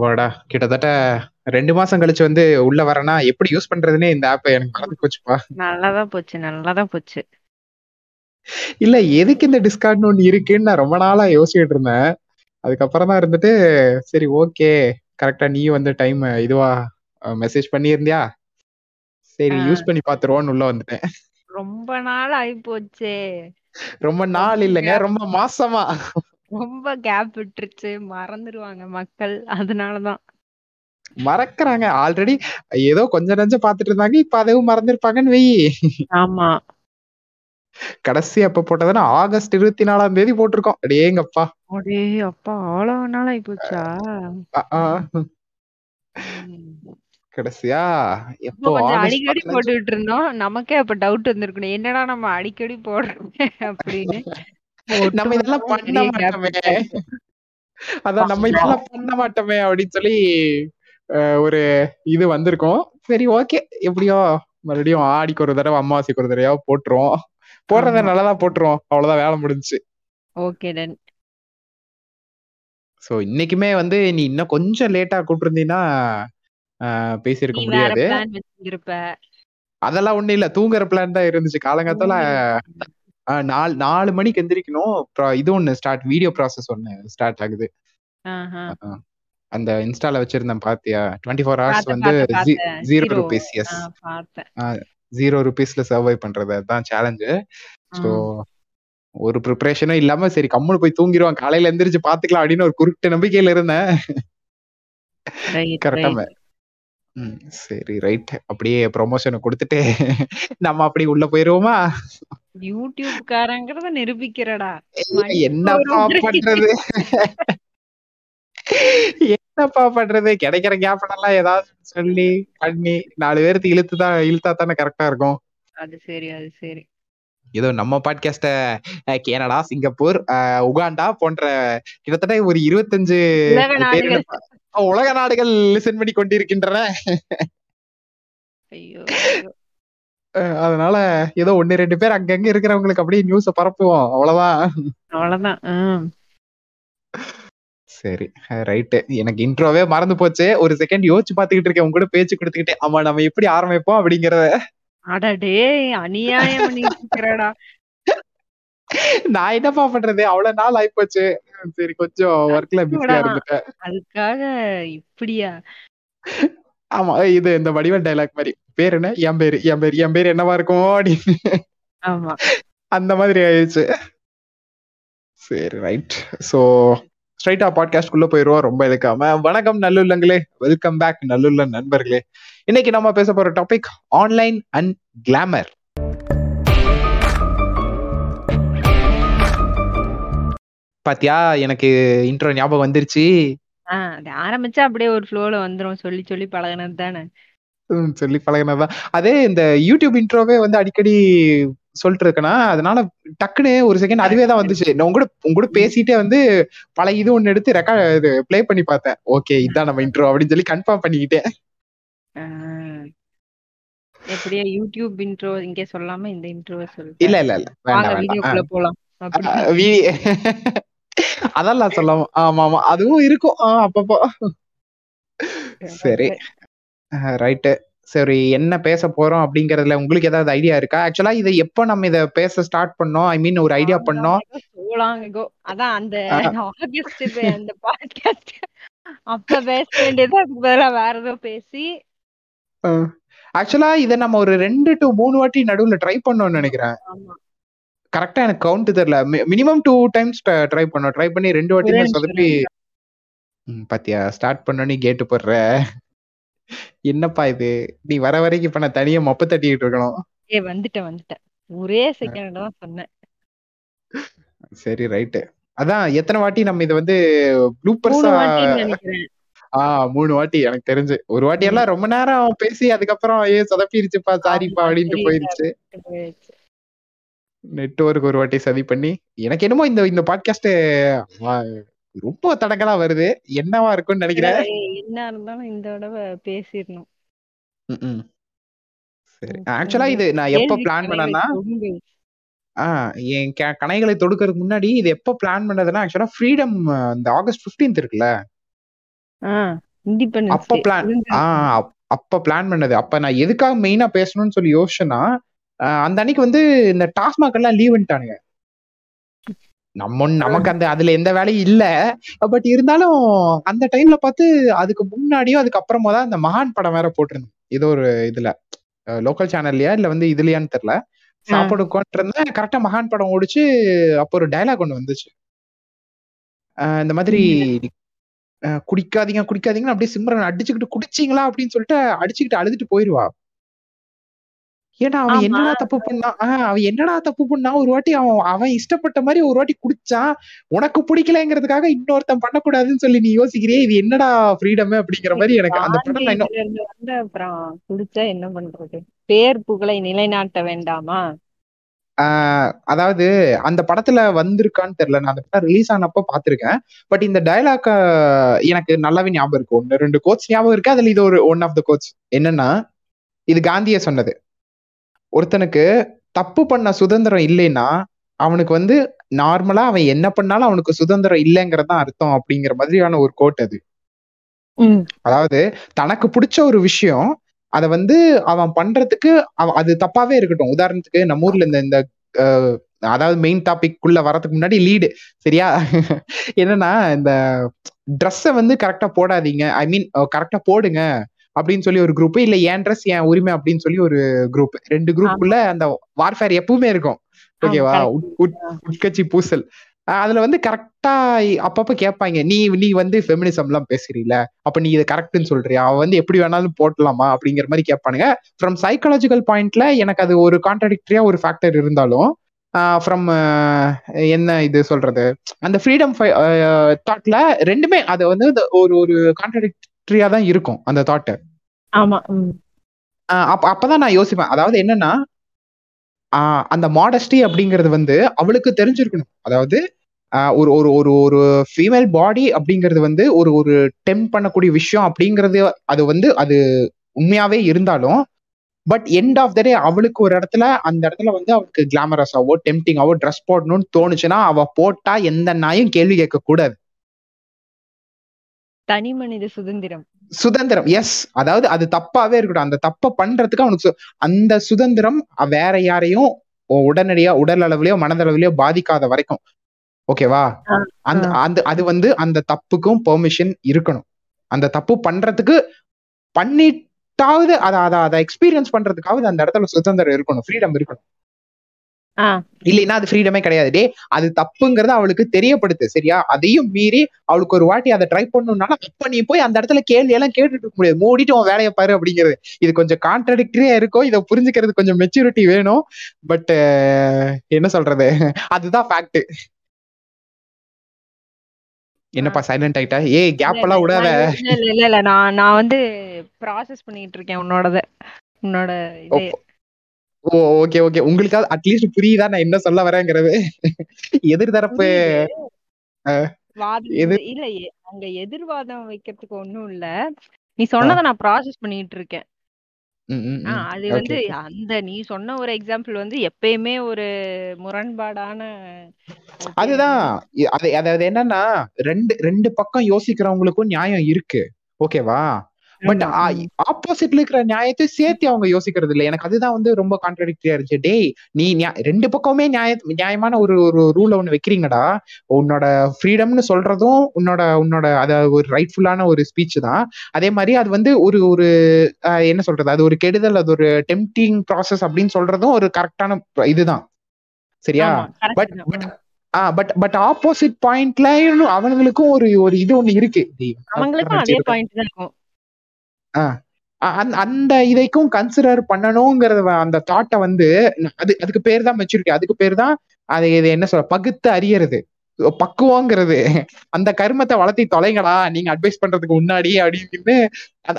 வாடா கிட்டத்தட்ட ரெண்டு மாசம் கழிச்சு வந்து உள்ள வரேன்னா எப்படி யூஸ் பண்றதுன்னே இந்த ஆப்பை எனக்கு மறந்து போச்சுப்பா. நல்லாதான் போச்சு நல்லாதான் போச்சு. இல்ல எதுக்கு இந்த டிஸ்கார்ட்னு ஒண்ணு இருக்குன்னு நான் ரொம்ப நாளா யோசிச்சுட்டு இருந்தேன். அதுக்கப்புறம் தான் இருந்துட்டு சரி ஓகே கரெக்டா நீயும் வந்து டைம் இதுவா மெசேஜ் பண்ணியிருந்தியா? சரி. யூஸ் பண்ணி பாத்துருவோன்னு உள்ள வந்துட்டேன். ரொம்ப நாள் ஆகி போச்சே ரொம்ப நாள் இல்லைங்க ரொம்ப மாசமா. ரொம்ப கேப் விட்டுருச்சு. மறந்துடுவாங்க மக்கள். அதனாலதான். மறக்கறாங்க. ஆல்ரெடி ஏதோ கொஞ்சம் நஞ்சம் பாத்துட்டு இருந்தாங்க. இப்ப அதுவும் மறந்துருப்பாங்கன்னு வெயி ஆமா. கடைசி அப்ப போட்டதுன்னா ஆகஸ்ட் இருபத்தி நாலாம் தேதி போட்டிருக்கோம். அடேங்கப்பா அடே அப்பா அவ்வளவு நாள் ஆகி போச்சா அஹ் ஆஹ். ம். கடைசியா எப்போ அடிக்கடி போட்டுக்கிட்டு இருந்தோம். நமக்கே அப்ப டவுட் வந்திருக்கணும். என்னடா நம்ம அடிக்கடி போடுறோம் அப்படின்னு. நம்ம இதெல்லாம் பண்ண மாட்டோமே. அதான் நம்ம இதெல்லாம் பண்ண மாட்டோமே அப்படின்னு சொல்லி ஒரு இது வந்திருக்கோம். சரி ஓகே. எப்படியோ மறுபடியும் ஆடிக்கு ஒரு தடவை அமாவாசைக்கு ஒரு தடவையா போட்டுருவோம். போடுறத ஆமா. நல்லதா போட்டுருவோம். அவ்வளவுதான் வேலை முடிஞ்சுச்சு. Okay done. சோ இன்னைக்குமே வந்து நீ இன்னும் கொஞ்சம் லேட்டா கூப்பிட்டுருந்தீங்கன்னா பேசியிருக்க முடியாது. அதெல்லாம் ஒண்ணும் இல்ல. தூங்குற பிளான் தான் இருந்துச்சு. காலங்காத்தால நாலு நாலு மணிக்கு எந்திரிக்கணும். இது ஒண்ணு ஸ்டார்ட் வீடியோ ப்ராசஸ் ஒண்ணு ஸ்டார்ட் ஆகுது. அந்த இன்ஸ்டால வச்சிருந்தேன் பாத்தியா? டுவெண்ட்டி ஃபோர் ஹவர்ஸ் வந்து. ஜீரோ. ருபீஸ் எஸ் ஜீரோ ருபீஸ்ல சர்வை பண்றது அதுதான் சேலஞ்சு ஸோ. ஒரு ப்ரிப்பரேஷனும் இல்லாம சரி கம்முனு போய் தூங்கிடுவான் காலையில எந்திரிச்சு பாத்துக்கலாம் அப்படின்னு ஒரு குருட்டு நம்பிக்கையில இருந்தேன். கரெக்டா. ம் சரி ரைட் அப்படியே ப்ரொமோஷனை கொடுத்துட்டு நம்ம அப்படி உள்ள போயிருவோமா? யூடியூப்காரங்கிறத நிரூபிக்கிறடா. என்னப்பா பண்றது? என்னப்பா பண்றது? கிடைக்கிற கேப் எல்லாம் ஏதாவது சொல்லி பண்ணி நாலு பேருக்கு இழுத்து தான் இழுத்தா தானே கரெக்டா இருக்கும். அது சரி அது சரி. ஏதோ நம்ம பாட்காஸ்ட கனடா சிங்கப்பூர் உகாண்டா போன்ற கிட்டத்தட்ட ஒரு இருபத்தஞ்சு உலக நாடுகள். லிசன் பண்ணி கொண்டிருக்கின்றன. அதனால ஏதோ ஒன்னு ரெண்டு பேர் அங்கங்க இருக்கிறவங்களுக்கு அப்படியே நியூஸ பரப்புவோம். அவ்வளவுதான். அவ்வளவுதான். சரி ரைட்டு எனக்கு இன்ட்ரோவே மறந்து போச்சு. ஒரு செகண்ட் யோசிச்சு பாத்துக்கிட்டு இருக்கேன். உங்க கூட பேச்சு கொடுத்துக்கிட்டே ஆமா நம்ம எப்படி ஆரம்பிப்போம்? அப்படிங்கறத. அடடே அநியாயம் பண்ணிட்டு இருக்கிறடா நான் என்னப்பா பண்றது? அவ்வளவு நாள் ஆயிப்போச்சு. சரி கொஞ்சம் ஒர்க்ல பிஸியா. இருந்துட்டேன். அதுக்காக இப்படியா? ஆமா இது இந்த வடிவல் டைலாக் மாதிரி. பேர் என்ன? என் பேரு என் பேரு என் பேர் என்னவா இருக்கும் அப்படின்னு. ஆமா. அந்த மாதிரி ஆயிடுச்சு. சரி ரைட் சோ ஸ்ட்ரைட்டா பாட்காஸ்ட் குள்ள போயிருவோம். ரொம்ப எதுக்காம. வணக்கம் நல்லுள்ளங்களே. வெல்கம் பேக் நல்லுள்ள நண்பர்களே. இன்னைக்கு நம்ம பேச போற டாபிக் ஆன்லைன் அண்ட் கிளாமர் பாத்தியா எனக்கு இன்ட்ரோ ஞாபகம் வந்துருச்சு. ஆரம்பிச்சா அப்படியே ஒரு ஃப்ளோல வந்துரும். சொல்லி சொல்லி பழகுனது தானே சொல்லி பழகினதான் அதே இந்த யூடியூப் இன்ட்ரோவே வந்து அடிக்கடி சொல்லிட்டு இருக்கேனா அதனால டக்குன்னு ஒரு செகண்ட் அதுவே தான் வந்துச்சு. நான் உங்க கூட உங்க கூட பேசிட்டே வந்து பல இது ஒண்ணு எடுத்து ரெக்கார்ட் இது ப்ளே பண்ணி பார்த்தேன். ஓகே இதான் நம்ம இன்ட்ரோ அப்படின்னு சொல்லி கன்ஃபார்ம் பண்ணிக்கிட்டேன். எப்படியா யூடியூப் இன்ட்ரோ இங்க சொல்லாம இந்த இன்ட்ரோ இல்ல சொல்லிட்டேன் இல்ல. இல்ல வாங்க வேண்டாம். போலாம். அதெல்லாம் சொல்லாம ஆமா ஆமா. அதுவும் இருக்கும். அப்பப்போ. சரி ரைட்டு சரி என்ன பேச போறோம் அப்படிங்கறதுல உங்களுக்கு ஏதாவது ஐடியா இருக்கா? ஆக்சுவலா இதை எப்போ நம்ம இத பேச ஸ்டார்ட் பண்ணோம்? ஐ மீன் ஒரு ஐடியா பண்ணோம். அதான் அந்த. ஆகஸ்ட் பே- அந்த பாட்காஸ்ட் அப்ப பேச வேண்டியது அதுக்கு பதிலா வேற ஏதோ பேசி. ஆக்சுவலா இதை நம்ம ஒரு ரெண்டு டு மூணு வாட்டி நடுவுல ட்ரை பண்ணோம்னு நினைக்கிறேன். கரெக்டா எனக்கு கவுண்ட் தெரியல. மினிமம் டூ டைம்ஸ் ட்ரை பண்ணோம். ட்ரை பண்ணி ரெண்டு வாட்டி சொதப்பி. பாத்தியா? ஸ்டார்ட் பண்ணோன்னே கேட்டு போடுற. என்னப்பா இது? நீ வர வரைக்கும் இப்ப நான் தனியா மொப்ப தட்டிக்கிட்டு இருக்கணும். ஏ வந்துட்டேன் வந்துட்டேன். ஒரே செகண்ட் தான் சொன்னேன். சரி ரைட்டு அதான் எத்தனை வாட்டி நம்ம இதை வந்து ப்ளூப்பர்ஸா ஆஹ் மூணு வாட்டி எனக்கு தெரிஞ்சு. ஒரு வாட்டி எல்லாம் ரொம்ப நேரம் பேசி அதுக்கப்புறம் ஏ சொதப்பிருச்சுப்பா சாரிப்பா அப்படின்ட்டு. போயிருச்சு. நெட்வொர்க் ஒரு வாட்டி சதி பண்ணி. எனக்கு என்னமோ இந்த இந்த பாட்காஸ்ட் ரொம்ப தடங்களா வருது. என்னவா இருக்கும்னு நினைக்கிறேன் என்ன இருந்தாலும் இந்த தடவை பேசிடணும். சரி. ஆக்சுவலா இது நான் எப்ப பிளான் பண்ணேன்னா. ஆஹ் என் க- கணைகளை தொடுக்கிறதுக்கு முன்னாடி இது எப்ப பிளான் பண்ணதுன்னா ஆக்சுவலா ஃப்ரீடம் இந்த ஆகஸ்ட் 15th இருக்குல்ல? அப்ப பிளான் ஆ அப்- அப்ப பிளான் பண்ணது. அப்ப நான் எதுக்காக மெயினா பேசணும்னு சொல்லி யோசிச்சேன்னா ஆஹ் அந்த அன்னைக்கு வந்து இந்த டாஸ்மாக் எல்லாம் லீவ்ன்ட்டானுங்க நம்ம நமக்கு அந்த அதுல எந்த வேலையும் இல்ல. பட் இருந்தாலும் அந்த டைம்ல பார்த்து அதுக்கு முன்னாடியும் அதுக்கு அப்புறமா தான் இந்த மகான் படம் வேற போட்டிருந்தேன் ஏதோ ஒரு இதுல. லோக்கல் சேனல்லையா இல்ல வந்து இதுலயான்னு தெரியல. சாப்பாடு உட்காந்துருந்தேன் கரெக்டா மகான் படம் ஓடிச்சு அப்போ ஒரு டயலாக் ஒண்ணு வந்துச்சு. இந்த மாதிரி குடிக்காதீங்க குடிக்காதீங்கன்னு அப்படியே சிம்ரன் அடிச்சுக்கிட்டு குடிச்சீங்களா? அப்படின்னு சொல்லிட்டு அடிச்சுக்கிட்டு அழுதுட்டு போயிருவா. ஏன்னா அவன். என்னடா தப்பு பண்ணா ஆஹ் அவன் என்னடா தப்பு பண்ணா ஒரு வாட்டி அவன் அவன் இஷ்டப்பட்ட மாதிரி ஒரு வாட்டி குடிச்சான் உனக்கு பிடிக்கலங்கிறதுக்காக இன்னொருத்தன் பண்ணக்கூடாதுன்னு சொல்லி நீ யோசிக்கிறியே? இது என்னடா ஃப்ரீடம் அப்படிங்கிற மாதிரி எனக்கு அந்த படம் அப்புறம் குடிச்சா என்ன பண்றது? பேர் புகழை நிலைநாட்ட வேண்டாமா? ஆஹ் அதாவது அந்த படத்துல வந்திருக்கான்னு தெரியல. நான் அந்த படம் ரிலீஸ் ஆனப்போ பார்த்திருக்கேன் பட் இந்த டயலாக் எனக்கு நல்லாவே ஞாபகம் இருக்கு. ஒன்னு ரெண்டு கோட்ஸ் ஞாபகம் இருக்கு. அதுல இது ஒரு ஒன் ஆஃப் த கோட்ஸ் என்னன்னா இது காந்திய சொன்னது. ஒருத்தனுக்கு தப்பு பண்ண சுதந்திரம் இல்லைன்னா அவனுக்கு வந்து நார்மலா அவன் என்ன பண்ணாலும் அவனுக்கு சுதந்திரம் இல்லைங்கிறது தான் அர்த்தம் அப்படிங்கிற மாதிரியான ஒரு கோட் அது. அதாவது தனக்கு பிடிச்ச ஒரு விஷயம் அத வந்து அவன் பண்றதுக்கு அவ- அது தப்பாவே இருக்கட்டும். உதாரணத்துக்கு நம்ம ஊர்ல இந்த இந்த அதாவது மெயின் டாபிக் குள்ள வரதுக்கு முன்னாடி லீடு சரியா? என்னன்னா இந்த ட்ரெஸ்ஸை வந்து கரெக்டா போடாதீங்க. ஐ மீன் கரெக்டா போடுங்க. அப்படின்னு சொல்லி ஒரு குரூப் இல்ல என் ட்ரெஸ் என் உரிமை அப்படின்னு சொல்லி ஒரு குரூப் ரெண்டு குரூப்புக்குள்ள அந்த வார்ஃபேர் எப்பவுமே இருக்கும். ஓகேவா உட்கட்சி பூசல். அதுல வந்து கரெக்டா அப்பப்ப கேட்பாங்க நீ நீ வந்து ஃபெமினிசம் எல்லாம் பேசுறீல அப்ப நீ இதை கரெக்ட்னு சொல்றியா? அவ வந்து எப்படி வேணாலும் போட்டலாமா? அப்படிங்கிற மாதிரி கேட்பானுங்க. ஃப்ரம் சைக்காலஜிக்கல் பாயிண்ட்ல எனக்கு அது ஒரு கான்ட்ரடிக்டரியா ஒரு ஃபேக்டர் இருந்தாலும் ஃப்ரம் என்ன இது சொல்றது? அந்த ஃப்ரீடம் தாட்ல ரெண்டுமே அது வந்து ஒரு ஒரு கான்ட்ரடிக்டரியா தான் இருக்கும் அந்த தாட் ஆமா. அப்ப அப்பதான் நான் யோசிப்பேன். அதாவது என்னன்னா அந்த மாடஸ்டி அப்படிங்கிறது வந்து அவளுக்கு தெரிஞ்சிருக்கணும். அதாவது ஒரு ஒரு ஒரு ஒரு ஃபீமேல் பாடி அப்படிங்கிறது வந்து ஒரு ஒரு டெம் பண்ணக்கூடிய விஷயம் அப்படிங்கிறது அது வந்து அது உண்மையாவே இருந்தாலும் but end of the day அவளுக்கு ஒரு இடத்துல அந்த இடத்துல வந்து அவளுக்கு கிளாமரஸாவோ டெம்டிங்காவோ ட்ரெஸ் போடணும்னு தோணுச்சுன்னா அவ போட்டா எந்த நாயும் கேள்வி கேட்க கூடாது தனி மனித சுதந்திரம். சுதந்திரம். எஸ் அதாவது அது தப்பாவே இருக்கட்டும். அந்த தப்பை பண்றதுக்கு அவனுக்கு அந்த சுதந்திரம் வேற யாரையும் உடனடியா உடல் அளவுலயோ மனதளவுலயோ பாதிக்காத வரைக்கும். ஓகேவா அந்த. அந்த அது வந்து அந்த தப்புக்கும் பெர்மிஷன் இருக்கணும். அந்த தப்பு பண்றதுக்கு பண்ணிட்டாவது அதை அதை அதை எக்ஸ்பீரியன்ஸ் பண்றதுக்காவது அந்த இடத்துல சுதந்திரம் இருக்கணும். ஃப்ரீடம் இருக்கணும். இல்லைன்னா அது ஃப்ரீடமே கிடையாது. டே அது தப்புங்கிறத அவளுக்கு தெரியப்படுத்து சரியா? அதையும் மீறி அவளுக்கு ஒரு வாட்டி அதை ட்ரை பண்ணணும்னால அப்ப நீ போய் அந்த இடத்துல கேள்வி எல்லாம் கேட்டுட்டு இருக்க முடியாது. மூடிட்டு உன் வேலையை பாரு அப்படிங்கிறது. இது கொஞ்சம் கான்ட்ரடிக்டரியா இருக்கும் இதை புரிஞ்சுக்கிறது கொஞ்சம் மெச்சூரிட்டி வேணும். பட் என்ன சொல்றது? அதுதான் ஃபேக்ட் என்னப்பா சைலண்ட் ஆயிட்டா? ஏய் கேப் எல்லாம் விடாத. இல்ல இல்ல இல்ல இல்ல நான் நான் வந்து ப்ராசஸ் பண்ணிட்டு இருக்கேன் உன்னோடத. உன்னோட ஓ ஓகே ஓகே. உங்களுக்காவது அட்லீஸ்ட் புரியுதா நான் என்ன சொல்ல வரேங்கிறது? எதிர்தரப்பு இல்ல அங்க எதிர்வாதம் வைக்கிறதுக்கு ஒண்ணும் இல்ல. நீ சொன்னதை நான் ப்ராசஸ் பண்ணிட்டு இருக்கேன். அது வந்து. அந்த நீ சொன்ன ஒரு எக்ஸாம்பிள் வந்து எப்பயுமே ஒரு முரண்பாடான அதுதான். அது அதாவது என்னன்னா ரெண்டு ரெண்டு பக்கம் யோசிக்கிறவங்களுக்கும் நியாயம் இருக்கு. ஓகேவா? பட். ஆப்போசிட்ல இருக்கிற நியாயத்தை சேர்த்து அவங்க யோசிக்கிறது இல்லை. எனக்கு அதுதான் வந்து ரொம்ப கான்ட்ரடிக்டரியா இருந்துச்சு. டேய் நீ ரெண்டு பக்கமே நியாய நியாயமான ஒரு ஒரு ரூல ஒண்ணு வைக்கிறீங்கடா. உன்னோட ஃப்ரீடம்னு சொல்றதும் உன்னோட உன்னோட அத ஒரு ரைட்ஃபுல்லான ஒரு ஸ்பீச் தான். அதே மாதிரி அது வந்து ஒரு ஒரு என்ன சொல்றது? அது ஒரு கெடுதல் அது ஒரு டெம்டிங் ப்ராசஸ் அப்படின்னு சொல்றதும் ஒரு கரெக்டான இதுதான். சரியா? பட். பட் ம். ஆ பட் பட் ஆப்போசிட் பாயிண்ட்ல அவனுங்களுக்கும் ஒரு ஒரு இது ஒண்ணு இருக்கு. அவங்களுக்கும் அதே பாயிண்ட் தான் இருக்கும். அந்த அந்த இதைக்கும் கன்சிடர் பண்ணணுங்கிறத அந்த தாட்டை வந்து அது அதுக்கு பேர் தான் மெச்சூரிட்டி அதுக்கு பேர் தான் அது இது என்ன சொல்ற பகுத்து அறியறது. பக்குவங்கிறது. அந்த கருமத்தை வளர்த்தி தொலைங்கடா நீங்க அட்வைஸ் பண்றதுக்கு முன்னாடி அப்படின்னு.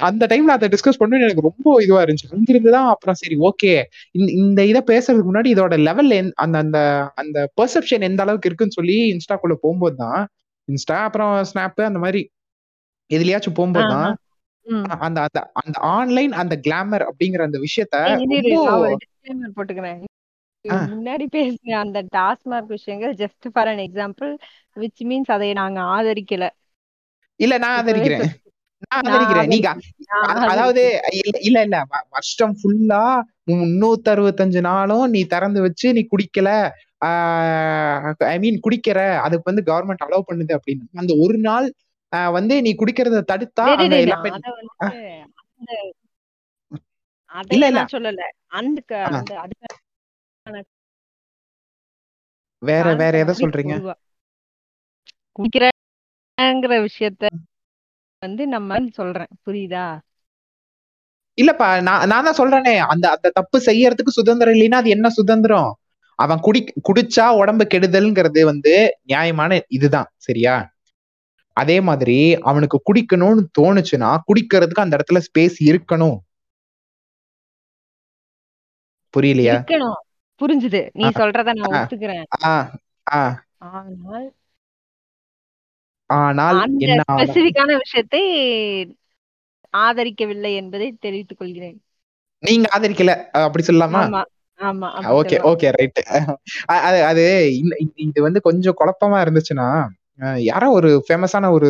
அந்த- டைம்ல அதை டிஸ்கஸ் பண்ணு எனக்கு ரொம்ப இதுவா இருந்துச்சு. அங்கிருந்து தான் அப்புறம் சரி ஓகே இந்த இதை பேசுறதுக்கு முன்னாடி இதோட லெவல் அந்த அந்த அந்த பெர்செப்ஷன் எந்த அளவுக்கு இருக்குன்னு சொல்லி இன்ஸ்டாக்குள்ள போகும்போது தான் இன்ஸ்டா அப்புறம் ஸ்னாப் அந்த மாதிரி எதுலயாச்சும் போகும்போது தான் அந்த அந்த அந்த ஆன்லைன் அந்த கிளாமர் அப்படிங்கிற அந்த விஷயத்த போட்டுக்கிறேன். முன்னாடி பேசின அந்த டாஸ்மார்க் விஷயங்கள் just for an example which means அதை நாங்க ஆதரிக்கல. இல்ல நான் ஆதரிக்கிறேன். நான் ஆதரிக்கிறேன். நீங்க அதாவது இல்ல இல்ல வருஷம் ஃபுல்லா முன்னூத்தி அறுபத்தஞ்சு நாளும் நீ திறந்து வச்சு நீ குடிக்கல. ஐ மீன் குடிக்கிற. அதுக்கு வந்து கவர்மெண்ட் அலோவ் பண்ணுது அப்படின்னு. அந்த ஒரு நாள் வந்து நீ குடிக்கிறத தடுத்தா இல்ல சொல்லல. அந்த வேற வேற எதை சொல்றீங்க? குடிக்கிறங்கிற விஷயத்த வந்து நம்ம சொல்றேன். புரியுதா? இல்லப்பா நான் நான் தான் சொல்றேனே. அந்த அந்த தப்பு செய்யறதுக்கு சுதந்திரம் இல்லைன்னா அது என்ன சுதந்திரம்? அவன் குடி குடிச்சா உடம்பு கெடுதல்ங்கிறது வந்து நியாயமான இதுதான். சரியா? அதே மாதிரி அவனுக்கு குடிக்கணும்னு தோணுச்சுன்னா குடிக்கிறதுக்கு அந்த இடத்துல ஸ்பேஸ் இருக்கணும். புரியலையா? புரிஞ்சுது. நீ சொல்றத நான் ஒத்துக்கிறேன். ஆனால் என்ன ஸ்பெசிபிக்கான விஷயத்தை ஆதரிக்கவில்லை என்பதை தெரிவித்துக் கொள்கிறேன். நீங்க ஆதரிக்கல. அப்படி சொல்லலாமா? ஓகே ஓகே ரைட் அது அது இது வந்து கொஞ்சம் குழப்பமா இருந்துச்சுன்னா யாரோ ஒரு ஃபேமஸான ஒரு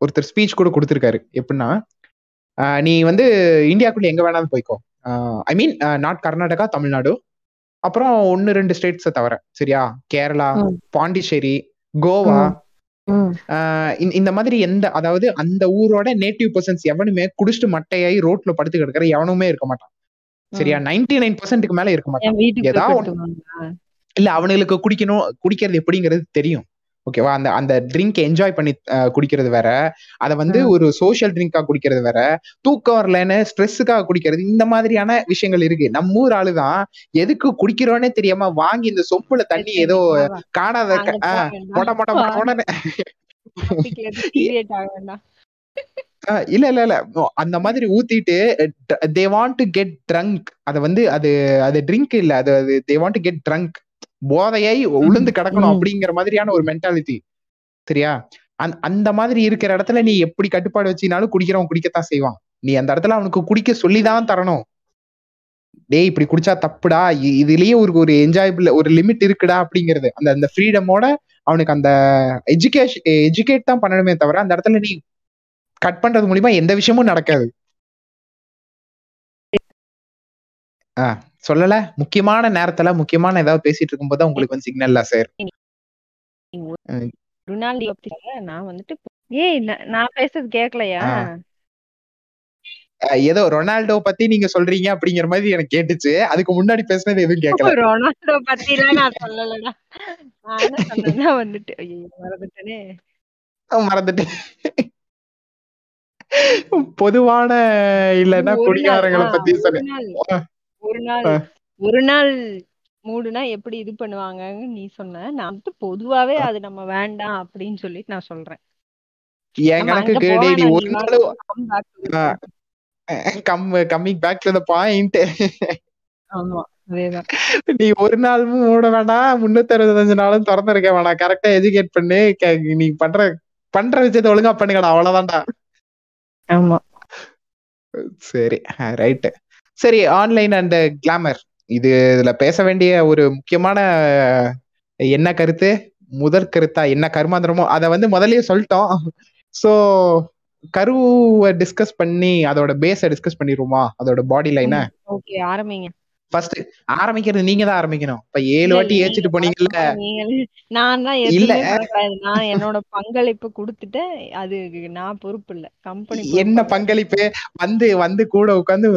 ஒருத்தர் ஸ்பீச் கூட கொடுத்திருக்காரு. எப்படின்னா நீ வந்து இந்தியாக்குள்ள எங்க வேணாலும் போய்க்கோ. I mean not Karnataka Tamil Nadu. அப்புறம் ஒன்னு ரெண்டு ஸ்டேட்ஸை தவிர சரியா? கேரளா பாண்டிச்சேரி கோவா. இந்த மாதிரி எந்த அதாவது அந்த ஊரோட நேட்டிவ் பர்சன்ஸ் எவனுமே குடிச்சிட்டு மட்டையாகி ரோட்ல படுத்து கிடக்குற எவனுமே இருக்க மாட்டான். சரியா. நைன்டி நைன் பர்சன்ட்டுக்கு மேல இருக்க மாட்டான். என் வீட்டுக்கு போய் ஏதா ஒண்ணு படுத்துவாங்களா இல்ல அவனுங்களுக்கு குடிக்கணும் குடிக்கிறது எப்படிங்கிறது தெரியும். ஓகேவா அந்த அந்த ட்ரிங்க் என்ஜாய் பண்ணி குடிக்கிறது வேற. அதை வந்து ஒரு சோஷியல் ட்ரிங்கா குடிக்கிறது வேற. தூக்கம் வரலன்னு ஸ்ட்ரெஸ்ஸுக்காக குடிக்கிறது இந்த மாதிரியான விஷயங்கள் இருக்கு. நம்ம ஊர் ஆளுதான் எதுக்கு குடிக்கிறோன்னே தெரியாம வாங்கி இந்த சொம்புல சரி தண்ணி ஏதோ காணாத அங்க க- போக ஆஹ் வேண்டாம். மொட மொட மொட மொடன்னு டாபிக்ல எதுவும் டீவியேட் ஆக வேண்டாம். ஆஹ் இல்ல இல்ல இல்ல. அந்த மாதிரி ஊத்திட்டு they want to get drunk அத வந்து அது அது ட்ரிங்க் இல்ல. அது அது they want to get drunk போதையை உளுந்து கிடக்கணும். அப்படிங்கிற மாதிரியான ஒரு மென்டாலிட்டி சரியா? அந்த அந்த மாதிரி இருக்கிற இடத்துல நீ எப்படி கட்டுப்பாடு வச்சினாலும் குடிக்கிறவன் குடிக்கத்தான் செய்வான். நீ அந்த இடத்துல அவனுக்கு குடிக்க சொல்லிதான் தரணும். டேய் இப்படி குடிச்சா தப்புடா. இதுலயே ஒரு ஒரு என்ஜாயபிள் ஒரு லிமிட் இருக்குடா அப்படிங்கிறது. அந்த அந்த ஃப்ரீடமோட அவனுக்கு அந்த எஜுகேஷன் எஜுகேட் தான் பண்ணணுமே தவிர அந்த இடத்துல நீ கட் பண்றது மூலியமா எந்த விஷயமும் நடக்காது. ஆ. சொல்லல. முக்கியமான நேரத்துல முக்கியமான ஏதாவது பேசிட்டு இருக்கும்போது தான் உங்களுக்கு வந்து சிக்னல்ல சார் சொல்ல, நான் வந்துட்டு ஏய் நான் நான் பேசுறது கேட்கலையா ஏதோ ரொனால்டோ பத்தி நீங்க சொல்றீங்க அப்படிங்கிற மாதிரி எனக்கு கேட்டுச்சு. அதுக்கு முன்னாடி பேசுனது எதுவும் கேட்கல ரொனால்டோ பத்திலாம் நான் சொல்லலடா. நான் வந்துட்டு. ஐயோ மறந்துட்டேனே. மறந்துட்டு பொதுவான இல்லைன்னா குடிகாரங்களை பத்தி சொன்னேன் ஒரு நாள் ஒரு நாள் மூடுனா எப்படி இது பண்ணுவாங்கன்னு நீ சொன்ன. நான் வந்துட்டு பொதுவாவே. அது நம்ம வேண்டாம் அப்படின்னு சொல்லிட்டு நான் சொல்றேன். என் நீ வேணாம் ஒரு நாள். Come coming back to the point ஆமா அதேதான். நீ ஒரு நாள் மூட வேண்டாம். முன்னூத்தி அறுபத்தஞ்சு நாளும் திறந்திருக்க வேணாம். கரெக்டா எஜுகேட் பண்ணி. நீ பண்ற பண்ற விஷயத்த ஒழுங்கா பண்ணுங்கடா. அவ்வளவுதான்டா. ஆமா. சரி ரைட் சரி ஆன்லைன் அண்ட் கிளாமர் இது இதுல பேச வேண்டிய ஒரு முக்கியமான என்ன கருத்து? முதற் கருத்தா? என்ன கருமாந்திரமோ? அதை வந்து முதல்லயே சொல்லிட்டோம். ஸோ கருவை டிஸ்கஸ் பண்ணி அதோட பேஸை டிஸ்கஸ் பண்ணிடுவோமா? அதோட பாடி லைனை ஓகே ஆரம்பிங்க. ஃபர்ஸ்ட் ஆரம்பிக்கிறது நீங்க தான் ஆரம்பிக்கணும். இப்ப ஏழு வாட்டி ஏச்சிட்டு போனீங்கல்ல? நான் தான் இல்ல. நான் என்னோட பங்களிப்பு கொடுத்துட்டேன் அது நான் பொறுப்பு இல்ல. கம்பெனி என்ன பங்களிப்பு? வந்து வந்து கூட உட்காந்து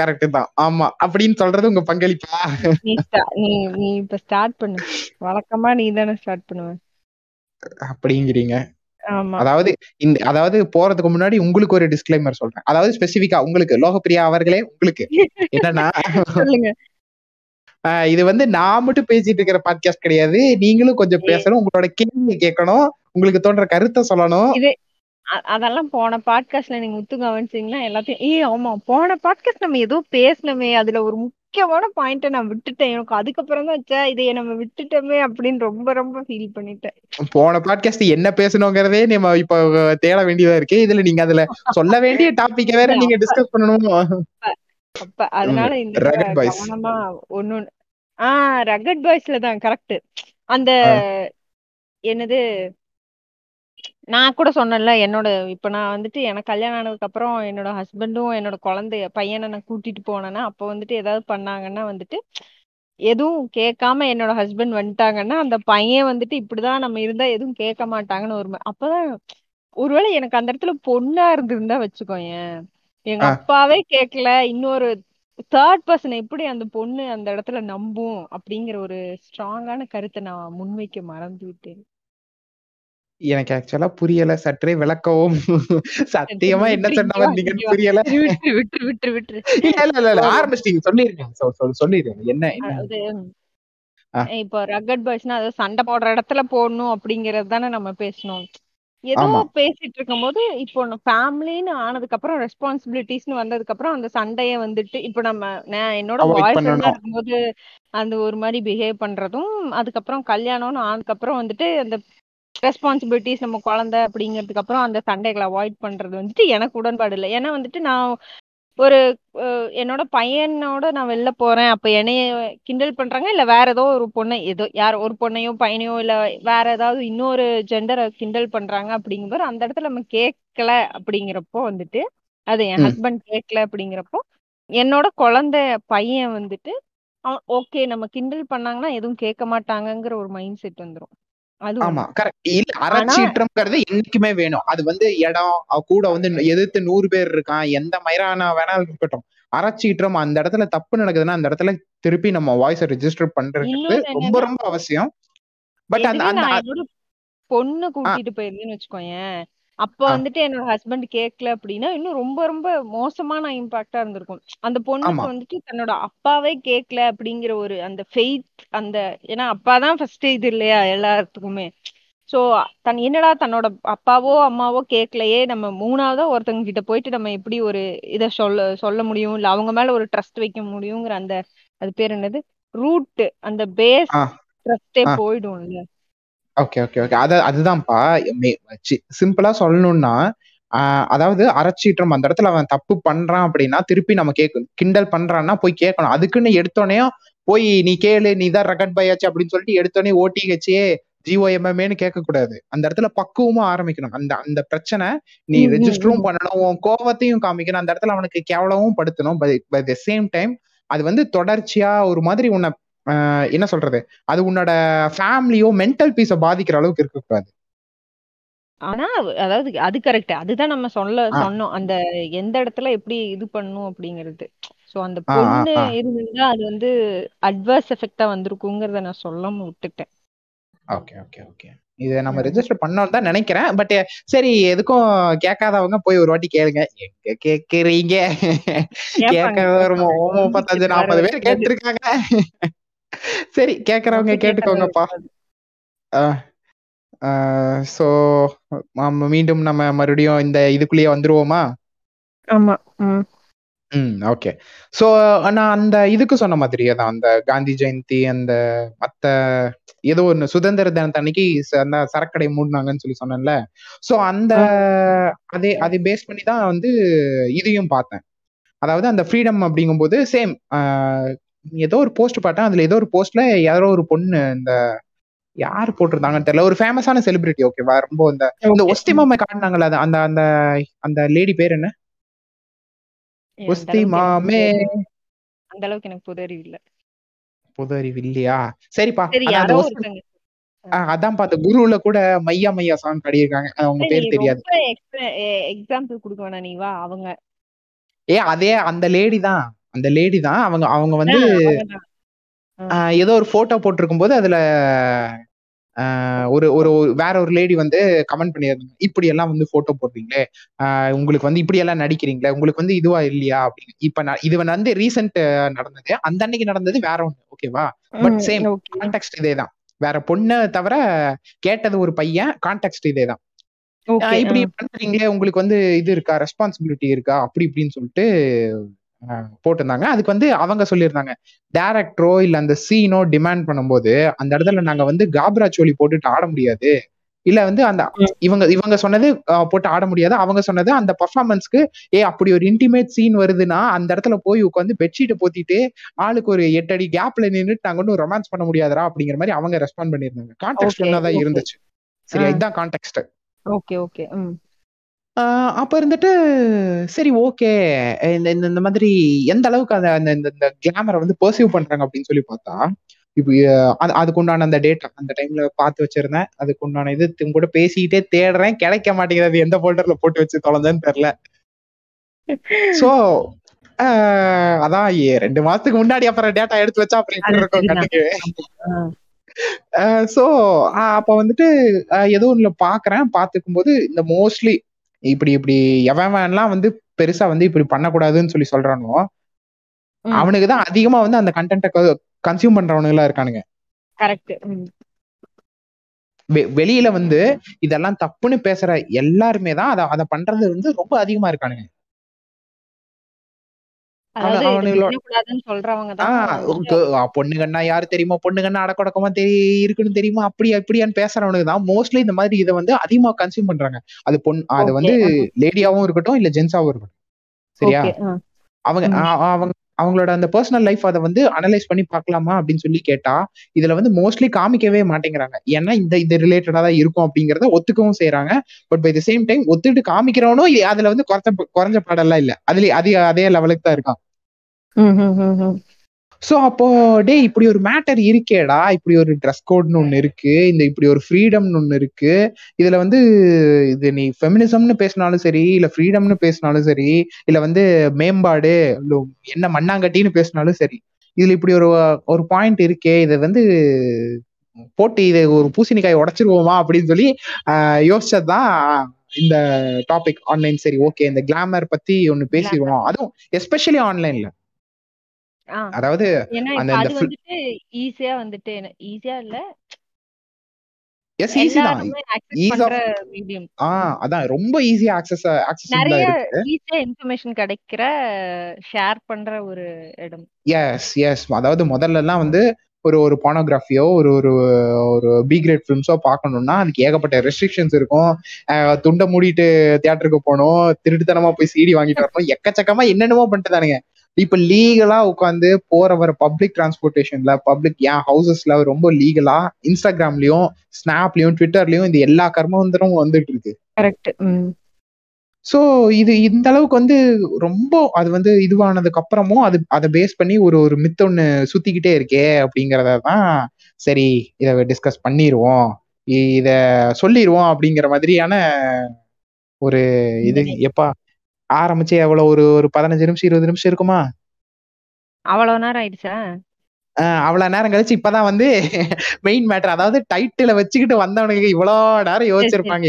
கரெக்ட் தான். ஆமா. அப்படின்னு சொல்றது உங்க பங்களிப்பா? நீ நீ இப்ப ஸ்டார்ட் பண்ணு. வழக்கமா நீ தானே ஸ்டார்ட் பண்ணுவ. அப்படிங்கிறீங்க. அதாவது இந்த அதாவது போறதுக்கு முன்னாடி உங்களுக்கு ஒரு டிஸ்க்ளைமர் சொல்றேன். அதாவது ஸ்பெசிபிக்கா உங்களுக்கு லோகப்பிரியா அவர்களே உங்களுக்கு. என்னன்னா இது வந்து நான் மட்டும் பேசிட்டு இருக்கிற பாட்காஸ்ட் கிடையாது. நீங்களும் கொஞ்சம் பேசணும். உங்களோட கேள்வியை கேட்கணும். உங்களுக்கு தோன்ற கருத்தை சொல்லணும். அதெல்லாம் போன பாட்காஸ்ட்ல நீங்க முத்து கவனிச்சீங்களா எல்லாத்தையும் ஏய் ஆமா போன பாட்காஸ்ட் நம்ம ஏதோ பேசணுமே அதுல ஒரு முக்கியமான பாயிண்ட நான் விட்டுட்டேன். எனக்கு அதுக்கப்புறம் தான் ச்சே, இதைய நம்ம விட்டுட்டோமே அப்படின்னு ரொம்ப ரொம்ப ஃபீல் பண்ணிட்டேன். போன பாட்காஸ்ட் என்ன பேசணுங்கிறதே நம்ம இப்ப தேட வேண்டியதா இருக்கு. இதுல நீங்க அதுல சொல்ல வேண்டிய டாபிக்க வேற நீங்க டிஸ்கஸ் பண்ணணும்? அப்ப அதனால இந்த. கவனமா ஒன்னு ஆஹ் ரகட் பாய்ஸ்ல தான் கரெக்ட் அந்த. என்னது நான் கூட சொன்னேன்ல என்னோட இப்ப நான் வந்துட்டு எனக்கு கல்யாணம் ஆனதுக்கு அப்புறம் என்னோட ஹஸ்பண்டும் என்னோட குழந்தைய பையனை நான் கூட்டிட்டு போனேன்னா அப்ப வந்துட்டு ஏதாவது பண்ணாங்கன்னா வந்துட்டு எதுவும் கேட்காம என்னோட ஹஸ்பண்ட் வந்துட்டாங்கன்னா அந்த பையன் வந்துட்டு இப்படிதான் நம்ம இருந்தா எதுவும் கேட்க மாட்டாங்கன்னு ஒரு ம- அப்பதான் ஒருவேளை எனக்கு அந்த இடத்துல பொண்ணா இருந்திருந்தா வச்சுக்கோயேன். எங்க. அப்பாவே கேட்கல. இன்னொரு தேர்ட் பர்சன் எப்படி அந்த பொண்ணு அந்த இடத்துல நம்பும் அப்படிங்கிற ஒரு ஸ்ட்ராங்கான கருத்தை நான் முன்வைக்க மறந்து விட்டேன் எனக்கு ஆக்சுவலா புரியல. சற்றே விளக்கவும். சத்தியமா என்ன சொன்ன வந்தீங்கன்னு. புரியல. விட்டுரு விட்டுரு விட்டுரு இல்ல இல்ல இல்ல ஆரம்பிச்சிட்டீங்க சொல்லிருக்கேன் சொல் சொல் சொல்லிருக்கேன் என்ன என்ன. இப்போ ரகட் பாய்ஸ்னா அது சண்டை போடுற இடத்துல போடணும் அப்படிங்கறது தானே நம்ம பேசணும். ஏதோ. பேசிட்டு இருக்கும்போது இப்போ ஃபேமிலின்னு ஆனதுக்கு அப்புறம் ரெஸ்பான்சிபிலிட்டிஸ்னு வந்ததுக்கு அப்புறம் அந்த சண்டைய வந்துட்டு இப்போ நம்ம நான் என்னோட பண்ணணும். இருக்கும்போது அந்த ஒரு மாதிரி பிஹேவ் பண்றதும் அதுக்கப்புறம் கல்யாணம்னு ஆனதுக்கு அப்புறம் வந்துட்டு அந்த ரெஸ்பான்சிபிலிட்டிஸ் நம்ம குழந்தை அப்படிங்கிறதுக்கு அப்புறம் அந்த சண்டைகளை அவாய்ட் பண்றது வந்துட்டு எனக்கு உடன்பாடு இல்லை. ஏன்னா வந்துட்டு நான் ஒரு என்னோட பையனோட நான் வெளில போறேன். அப்ப என்னைய கிண்டல் பண்றாங்க? இல்ல வேற ஏதோ ஒரு பொண்ணை ஏதோ யார் ஒரு பொண்ணையோ பையனையோ இல்ல வேற ஏதாவது இன்னொரு ஜெண்டரை கிண்டல் பண்றாங்க அப்படிங்கும்போது அந்த இடத்துல நம்ம கேட்கல அப்படிங்கிறப்போ வந்துட்டு அது என். ஹஸ்பண்ட் கேட்கல அப்படிங்கிறப்போ என்னோட குழந்தை பையன் வந்துட்டு ஓகே நம்ம கிண்டல் பண்ணாங்கன்னா எதுவும் கேட்க மாட்டாங்கங்கிற ஒரு மைண்ட் செட் வந்துரும். அது ஆமா. கரெக்ட் இல்ல அறச்சீற்றம்ங்கிறது என்னைக்குமே வேணும். அது வந்து இடம் கூட வந்து எதிர்த்து நூறு பேர் இருக்கான் எந்த மயிரான வேணாலும் இருக்கட்டும். அறச்சீற்றம் அந்த இடத்துல தப்பு நடக்குதுன்னா அந்த இடத்துல திருப்பி நம்ம வாய்ஸை ரெஜிஸ்டர் பண்றது ரொம்ப ரொம்ப அவசியம். பட் அந்த பொண்ணு கூட்டிட்டு போயிருந்தேன்னு வச்சுக்கோயேன். அப்ப. வந்துட்டு என்னோட ஹஸ்பண்ட் கேட்கல அப்படின்னா இன்னும் ரொம்ப ரொம்ப மோசமான இம்பாக்டா இருந்திருக்கும் அந்த ஆமா. பொண்ணுக்கு வந்துட்டு தன்னோட அப்பாவே கேட்கல அப்படிங்கிற ஒரு அந்த ஃபெய்த் அந்த ஏன்னா அப்பாதான் ஃபர்ஸ்ட் இது இல்லையா எல்லாத்துக்குமே சோ தன் என்னடா தன்னோட அப்பாவோ அம்மாவோ கேட்கலையே நம்ம மூணாவதா ஒருத்தவங்க கிட்ட போயிட்டு நம்ம எப்படி ஒரு இத சொல்ல சொல்ல முடியும் இல்ல அவங்க மேல ஒரு ட்ரஸ்ட் வைக்க முடியுங்கிற அந்த அது பேர் என்னது ரூட் அந்த பேஸ் ஆ. ட்ரஸ்டே ஆ. போயிடும்ல ஓகே ஓகே ஓகே அத அதுதான்ப்பா. சிம்பிளா சொல்லணும்னா அதாவது அரைச்சீற்றம் அந்த இடத்துல அவன் தப்பு பண்றான் அப்படின்னா திருப்பி நம்ம கேட்கணும் கிண்டல் பண்றான்னா போய் கேட்கணும். அதுக்குன்னு எடுத்தோடனே போய் நீ கேளு நீ தான் ரெக்கட் பையாச்சு அப்படின்னு சொல்லிட்டு எடுத்தோடனே ஓட்டி வச்சே ஜிஓஎம்எம்ஏன்னு கேட்க கூடாது அந்த இடத்துல பக்குவமா ஆரம்பிக்கணும். அந்த அந்த பிரச்சனை நீ ம், ம், ரெஜிஸ்டரும் ம். பண்ணணும். உன் கோவத்தையும் காமிக்கணும். அந்த இடத்துல அவனுக்கு கேவலமும் படுத்தணும். பை த சேம் டைம் அது வந்து தொடர்ச்சியா ஒரு மாதிரி உன்னை என்ன சொல்றது? அது உன்னோட ஃபேமிலியோ மென்டல் பீஸ பாதிக்கிற அளவுக்கு இருக்கக்கூடாது. ஆனா அதாவது அது கரெக்ட் அதுதான் நம்ம சொல்ல. சொன்னோம். அந்த எந்த இடத்துல எப்படி இது பண்ணும் அப்படிங்கிறது. சோ அந்த பொண்ணு. இருந்திருந்தா அது வந்து அட்வர்ஸ் எஃபெக்டா வந்திருக்குங்கிறத நான் சொல்லாம விட்டுட்டேன். ஓகே ஓகே ஓகே இதை நம்ம. ரெஜிஸ்டர் பண்ணோம் தான் நினைக்கிறேன். பட் சரி எதுக்கும் கேட்காதவங்க போய் ஒரு வாட்டி கேளுங்க. எங்க கேக்குறீங்க? கேட்கறது ஒரு வர நாற்பது பேர் கேட்டிருக்காங்க. சரி கேக்குறவங்க கேட்டுக்கோங்கப்பா. சோ மீண்டும் நம்ம மறுபடியும் இந்த இதுக்குள்ளேயே வந்துருவோமா? ஆமா ம். ஓகே. ஸோ நான் அந்த இதுக்கு சொன்ன மாதிரியே தான் அந்த காந்தி ஜெயந்தி அந்த மத்த ஏதோ ஒன்று சுதந்திர தினத்து அன்னைக்கு ச- அந்த சரக்கடை மூடினாங்கன்னு சொல்லி சொன்னேன்ல. ஸோ அந்த அதே அதை பேஸ் பண்ணி தான் வந்து இதையும் பார்த்தேன். அதாவது அந்த ஃப்ரீடம் அப்படிங்கும்போது சேம் ஏதோ ஒரு போஸ்ட் பார்த்தேன் அதுல ஏதோ ஒரு போஸ்ட்ல யாரோ ஒரு பொண்ணு இந்த யார் போட்டிருந்தாங்கன்னு தெரியல. ஒரு ஃபேமஸான செலிபிரிட்டி ஓகேவா ரொம்ப இந்த இந்த ஒஸ்தி மாமை காட்டினாங்கல்ல அது அந்த அந்த அந்த லேடி பேர் என்ன? ஒஸ்தி மாமே அந்த அளவுக்கு எனக்கு புது அறிவு இல்ல. பொது அறிவு இல்லையா? சரிப்பா. அதான் பார்த்த குருவுல கூட மையா மையா சாங் பாடியிருக்காங்க. அவங்க பேர் தெரியாது. எக்ஸாம்பிள் கொடுக்க வேணாம் நீ வா அவங்க. ஏ அதே அந்த லேடி தான். அந்த லேடி தான். அவங்க அவங்க வந்து ஏதோ ஒரு போட்டோ போட்டிருக்கும் போது அதுல ஆஹ் ஒரு ஒரு வேற ஒரு லேடி வந்து கமெண்ட் பண்ணியிருந்தாங்க. இப்படி எல்லாம் வந்து போட்டோ போடுறீங்களே? உங்களுக்கு வந்து இப்படி எல்லாம் நடிக்கிறீங்களே? உங்களுக்கு வந்து இதுவா இல்லையா? அப்படின்னு. இப்ப நான் இது வந்து ரீசெண்ட் நடந்தது. அந்த அன்னைக்கு நடந்தது வேற ஒண்ணு. ஓகேவா பட் சேம் கான்டெக்ட் இதே தான். வேற பொண்ணு தவிர கேட்டது ஒரு பையன் கான்டெக்ட் இதே தான். ஓகே ஆஹ் இப்படி பண்றீங்களே? உங்களுக்கு வந்து இது இருக்கா? ரெஸ்பான்சிபிலிட்டி இருக்கா? அப்படி இப்படின்னு சொல்லிட்டு போட்டிருந்தாங்க. அதுக்கு வந்து அவங்க சொல்லியிருந்தாங்க டேரக்டரோ இல்ல அந்த சீனோ டிமாண்ட் பண்ணும்போது அந்த இடத்துல நாங்க வந்து காப்ரா சோலி போட்டுட்டு ஆட முடியாது. இல்ல வந்து அந்த. இவங்க இவங்க சொன்னது போட்டு ஆட முடியாது. அவங்க சொன்னது அந்த பர்ஃபார்மன்ஸ்க்கு ஏ அப்படி ஒரு இன்டிமேட் சீன் வருதுன்னா அந்த இடத்துல போய் உட்காந்து பெட்ஷீட்டை போத்திட்டு ஆளுக்கு ஒரு எட்டு அடி கேப்ல நின்னுட்டு நாங்க ஒன்றும் ரொமான்ஸ் பண்ண முடியாதுடா அப்படிங்கிற மாதிரி அவங்க ரெஸ்பாண்ட் பண்ணியிருந்தாங்க. கான்டெக்ட் தான். இருந்துச்சு. சரி. இதுதான் கான்டெக்ட் ஓகே ஓகே அப்ப இருந்துட்டு சரி ஓகே. இந்த இந்த இந்த மாதிரி எந்த அளவுக்கு அந்த அந்த இந்த இந்த கிளாமரை வந்து பர்சீவ் பண்றாங்க அப்படின்னு சொல்லி பார்த்தா இப்போ அஹ் அது அதுக்கு உண்டான அந்த டேட்டா அந்த டைம்ல பார்த்து வச்சிருந்தேன். அதுக்கு உண்டான இது கூட பேசிக்கிட்டே தேடுறேன் கிடைக்க மாட்டேங்குது. எந்த ஃபோல்டர்ல போட்டு வச்சு தொலைஞ்சேன்னு தெரியல. சோ அதான் ரெண்டு மாசத்துக்கு முன்னாடி அப்புறம் டேட்டா எடுத்து வச்சா அப்புறம் எப்படி அது இருக்கும் சரிதான். கண்ணுக்கு? ஆ. சோ அப்ப வந்துட்டு அஹ் ஏதோ ஒண்ணுல பாக்குறேன். பாத்துக்கும் போது இந்த மோஸ்ட்லி இப்படி இப்படி எவன்லாம் வந்து பெருசா வந்து இப்படி பண்ணக்கூடாதுன்னு சொல்லி சொல்றானோ. அவனுக்கு தான் அதிகமா வந்து அந்த கண்டென்ட்டை கன்சியூம் பண்றவனுங்களா இருக்கானுங்க. கரெக்ட் வெளியில வந்து இதெல்லாம் தப்புன்னு பேசுற எல்லாருமே தான் அத அத பண்றது வந்து ரொம்ப அதிகமா இருக்கானுங்க. பொண்ணுங்கன்னா யாரு தெரியுமா? பொண்ணுங்கன்னா அடக்கொடக்கமா தெரி இருக்குன்னு தெரியுமா? அப்படி அப்படியான்னு பேசுறவனுக்கு தான். மோஸ்ட்லி இந்த மாதிரி இதை வந்து அதிகமா கன்சியூம் பண்றாங்க. அது பொண் அது வந்து. லேடியாவும் இருக்கட்டும் இல்ல ஜென்ஸாவும் இருக்கட்டும். சரியா. அவங்க அவங்க அவங்களோட அந்த பர்சனல் லைஃப் அதை வந்து அனலைஸ் பண்ணி பார்க்கலாமா அப்படின்னு சொல்லி கேட்டா இதுல வந்து மோஸ்ட்லி காமிக்கவே மாட்டேங்கிறாங்க. ஏன்னா இந்த இது ரிலேட்டடா தான் இருக்கும் அப்படிங்கறத ஒத்துக்கவும் செய்யறாங்க but by the same time ஒத்துட்டு காமிக்கிறவனும் அதுல வந்து குறைஞ்ச குறைஞ்ச பாடெல்லாம் இல்ல. அதுல அதே அதே லெவலுக்கு தான் இருக்கான். ஸோ அப்போ டே இப்படி ஒரு மேட்டர் இருக்கேடா. இப்படி ஒரு ட்ரெஸ் கோட்னு ஒன்று இருக்கு. இந்த இப்படி ஒரு ஃப்ரீடம்னு ஒன்று இருக்கு. இதுல வந்து இது நீ ஃபெமினிசம்னு பேசினாலும் சரி இல்ல ஃப்ரீடம்னு பேசினாலும் சரி இல்ல வந்து மேம்பாடு என்ன மண்ணாங்கட்டின்னு பேசினாலும் சரி இதுல இப்படி ஒரு ஒரு பாயிண்ட் இருக்கே. இதை வந்து போட்டு இதை ஒரு பூசணிக்காய் உடைச்சிருவோமா அப்படின்னு சொல்லி யோசிச்சதுதான் இந்த டாபிக் ஆன்லைன் சரி ஓகே இந்த கிளாமர் பத்தி ஒன்னு பேசிடுவோம் அதுவும் எஸ்பெஷலி ஆன்லைன்ல அதாவது அந்த அது வந்துட்டு ஈஸியா வந்துட்டு ஈஸியா இல்ல? எஸ் ஈஸி தான். of- பண்ற மீடியம் ஆஹ் அதான். ரொம்ப ஈஸியா ஆக்சஸ் ஆக்சசிபிளா நிறைய ஈஸியா இன்ஃபர்மேஷன் கிடைக்கிற ஷேர் பண்ற ஒரு இடம். எஸ் எஸ் அதாவது முதல்ல எல்லாம் வந்து ஒரு ஒரு பானோகிராஃபியோ ஒரு ஒரு ஒரு பி கிரேட் ஃபிலிம்ஸோ பார்க்கணும்னா அதுக்கு ஏகப்பட்ட ரெஸ்ட்ரிக்ஷன்ஸ் இருக்கும். துண்டை மூடிட்டு தியேட்டருக்கு போகணும் திருட்டுத்தனமா போய் சிடி வாங்கிட்டு வரணும் எக்கச்சக்கமா என்னென்னமோ பண்ணிட்டு தானுங்க. இப்ப லீகலா உட்காந்து போற வர பப்ளிக் டிரான்ஸ்போர்ட்டேஷன்ல பப்ளிக் ஏன் ஹவுசஸ்ல ரொம்ப லீகலா இன்ஸ்டாகிராம்லயும் ஸ்னாப்லயும் ட்விட்டர்லயும் இந்த எல்லா கர்மவந்தரும் வந்துட்டு இருக்கு கரெக்ட் சோ இது இந்த அளவுக்கு வந்து ரொம்ப அது வந்து இதுவானதுக்கு அப்புறமும் அது அதை பேஸ் பண்ணி ஒரு ஒரு மித்து ஒண்ணு சுத்திக்கிட்டே இருக்கே அப்படிங்கறத தான் சரி இத டிஸ்கஸ் பண்ணிடுவோம் இத சொல்லிடுவோம் அப்படிங்கிற மாதிரியான ஒரு இது. எப்பா ஆரம்பிச்சு எவ்வளவு ஒரு ஒரு பதினஞ்சு நிமிஷம் இருபது நிமிஷம் இருக்குமா? அவ்வளவு நேரம் ஆயிடுச்சா? அவ்வளவு நேரம் கழிச்சு இப்பதான் வந்து மெயின் மேட்டர் அதாவது டைட்டில வச்சுக்கிட்டு வந்தவனுக்கு இவ்வளவு நேரம் யோசிச்சிருப்பாங்க.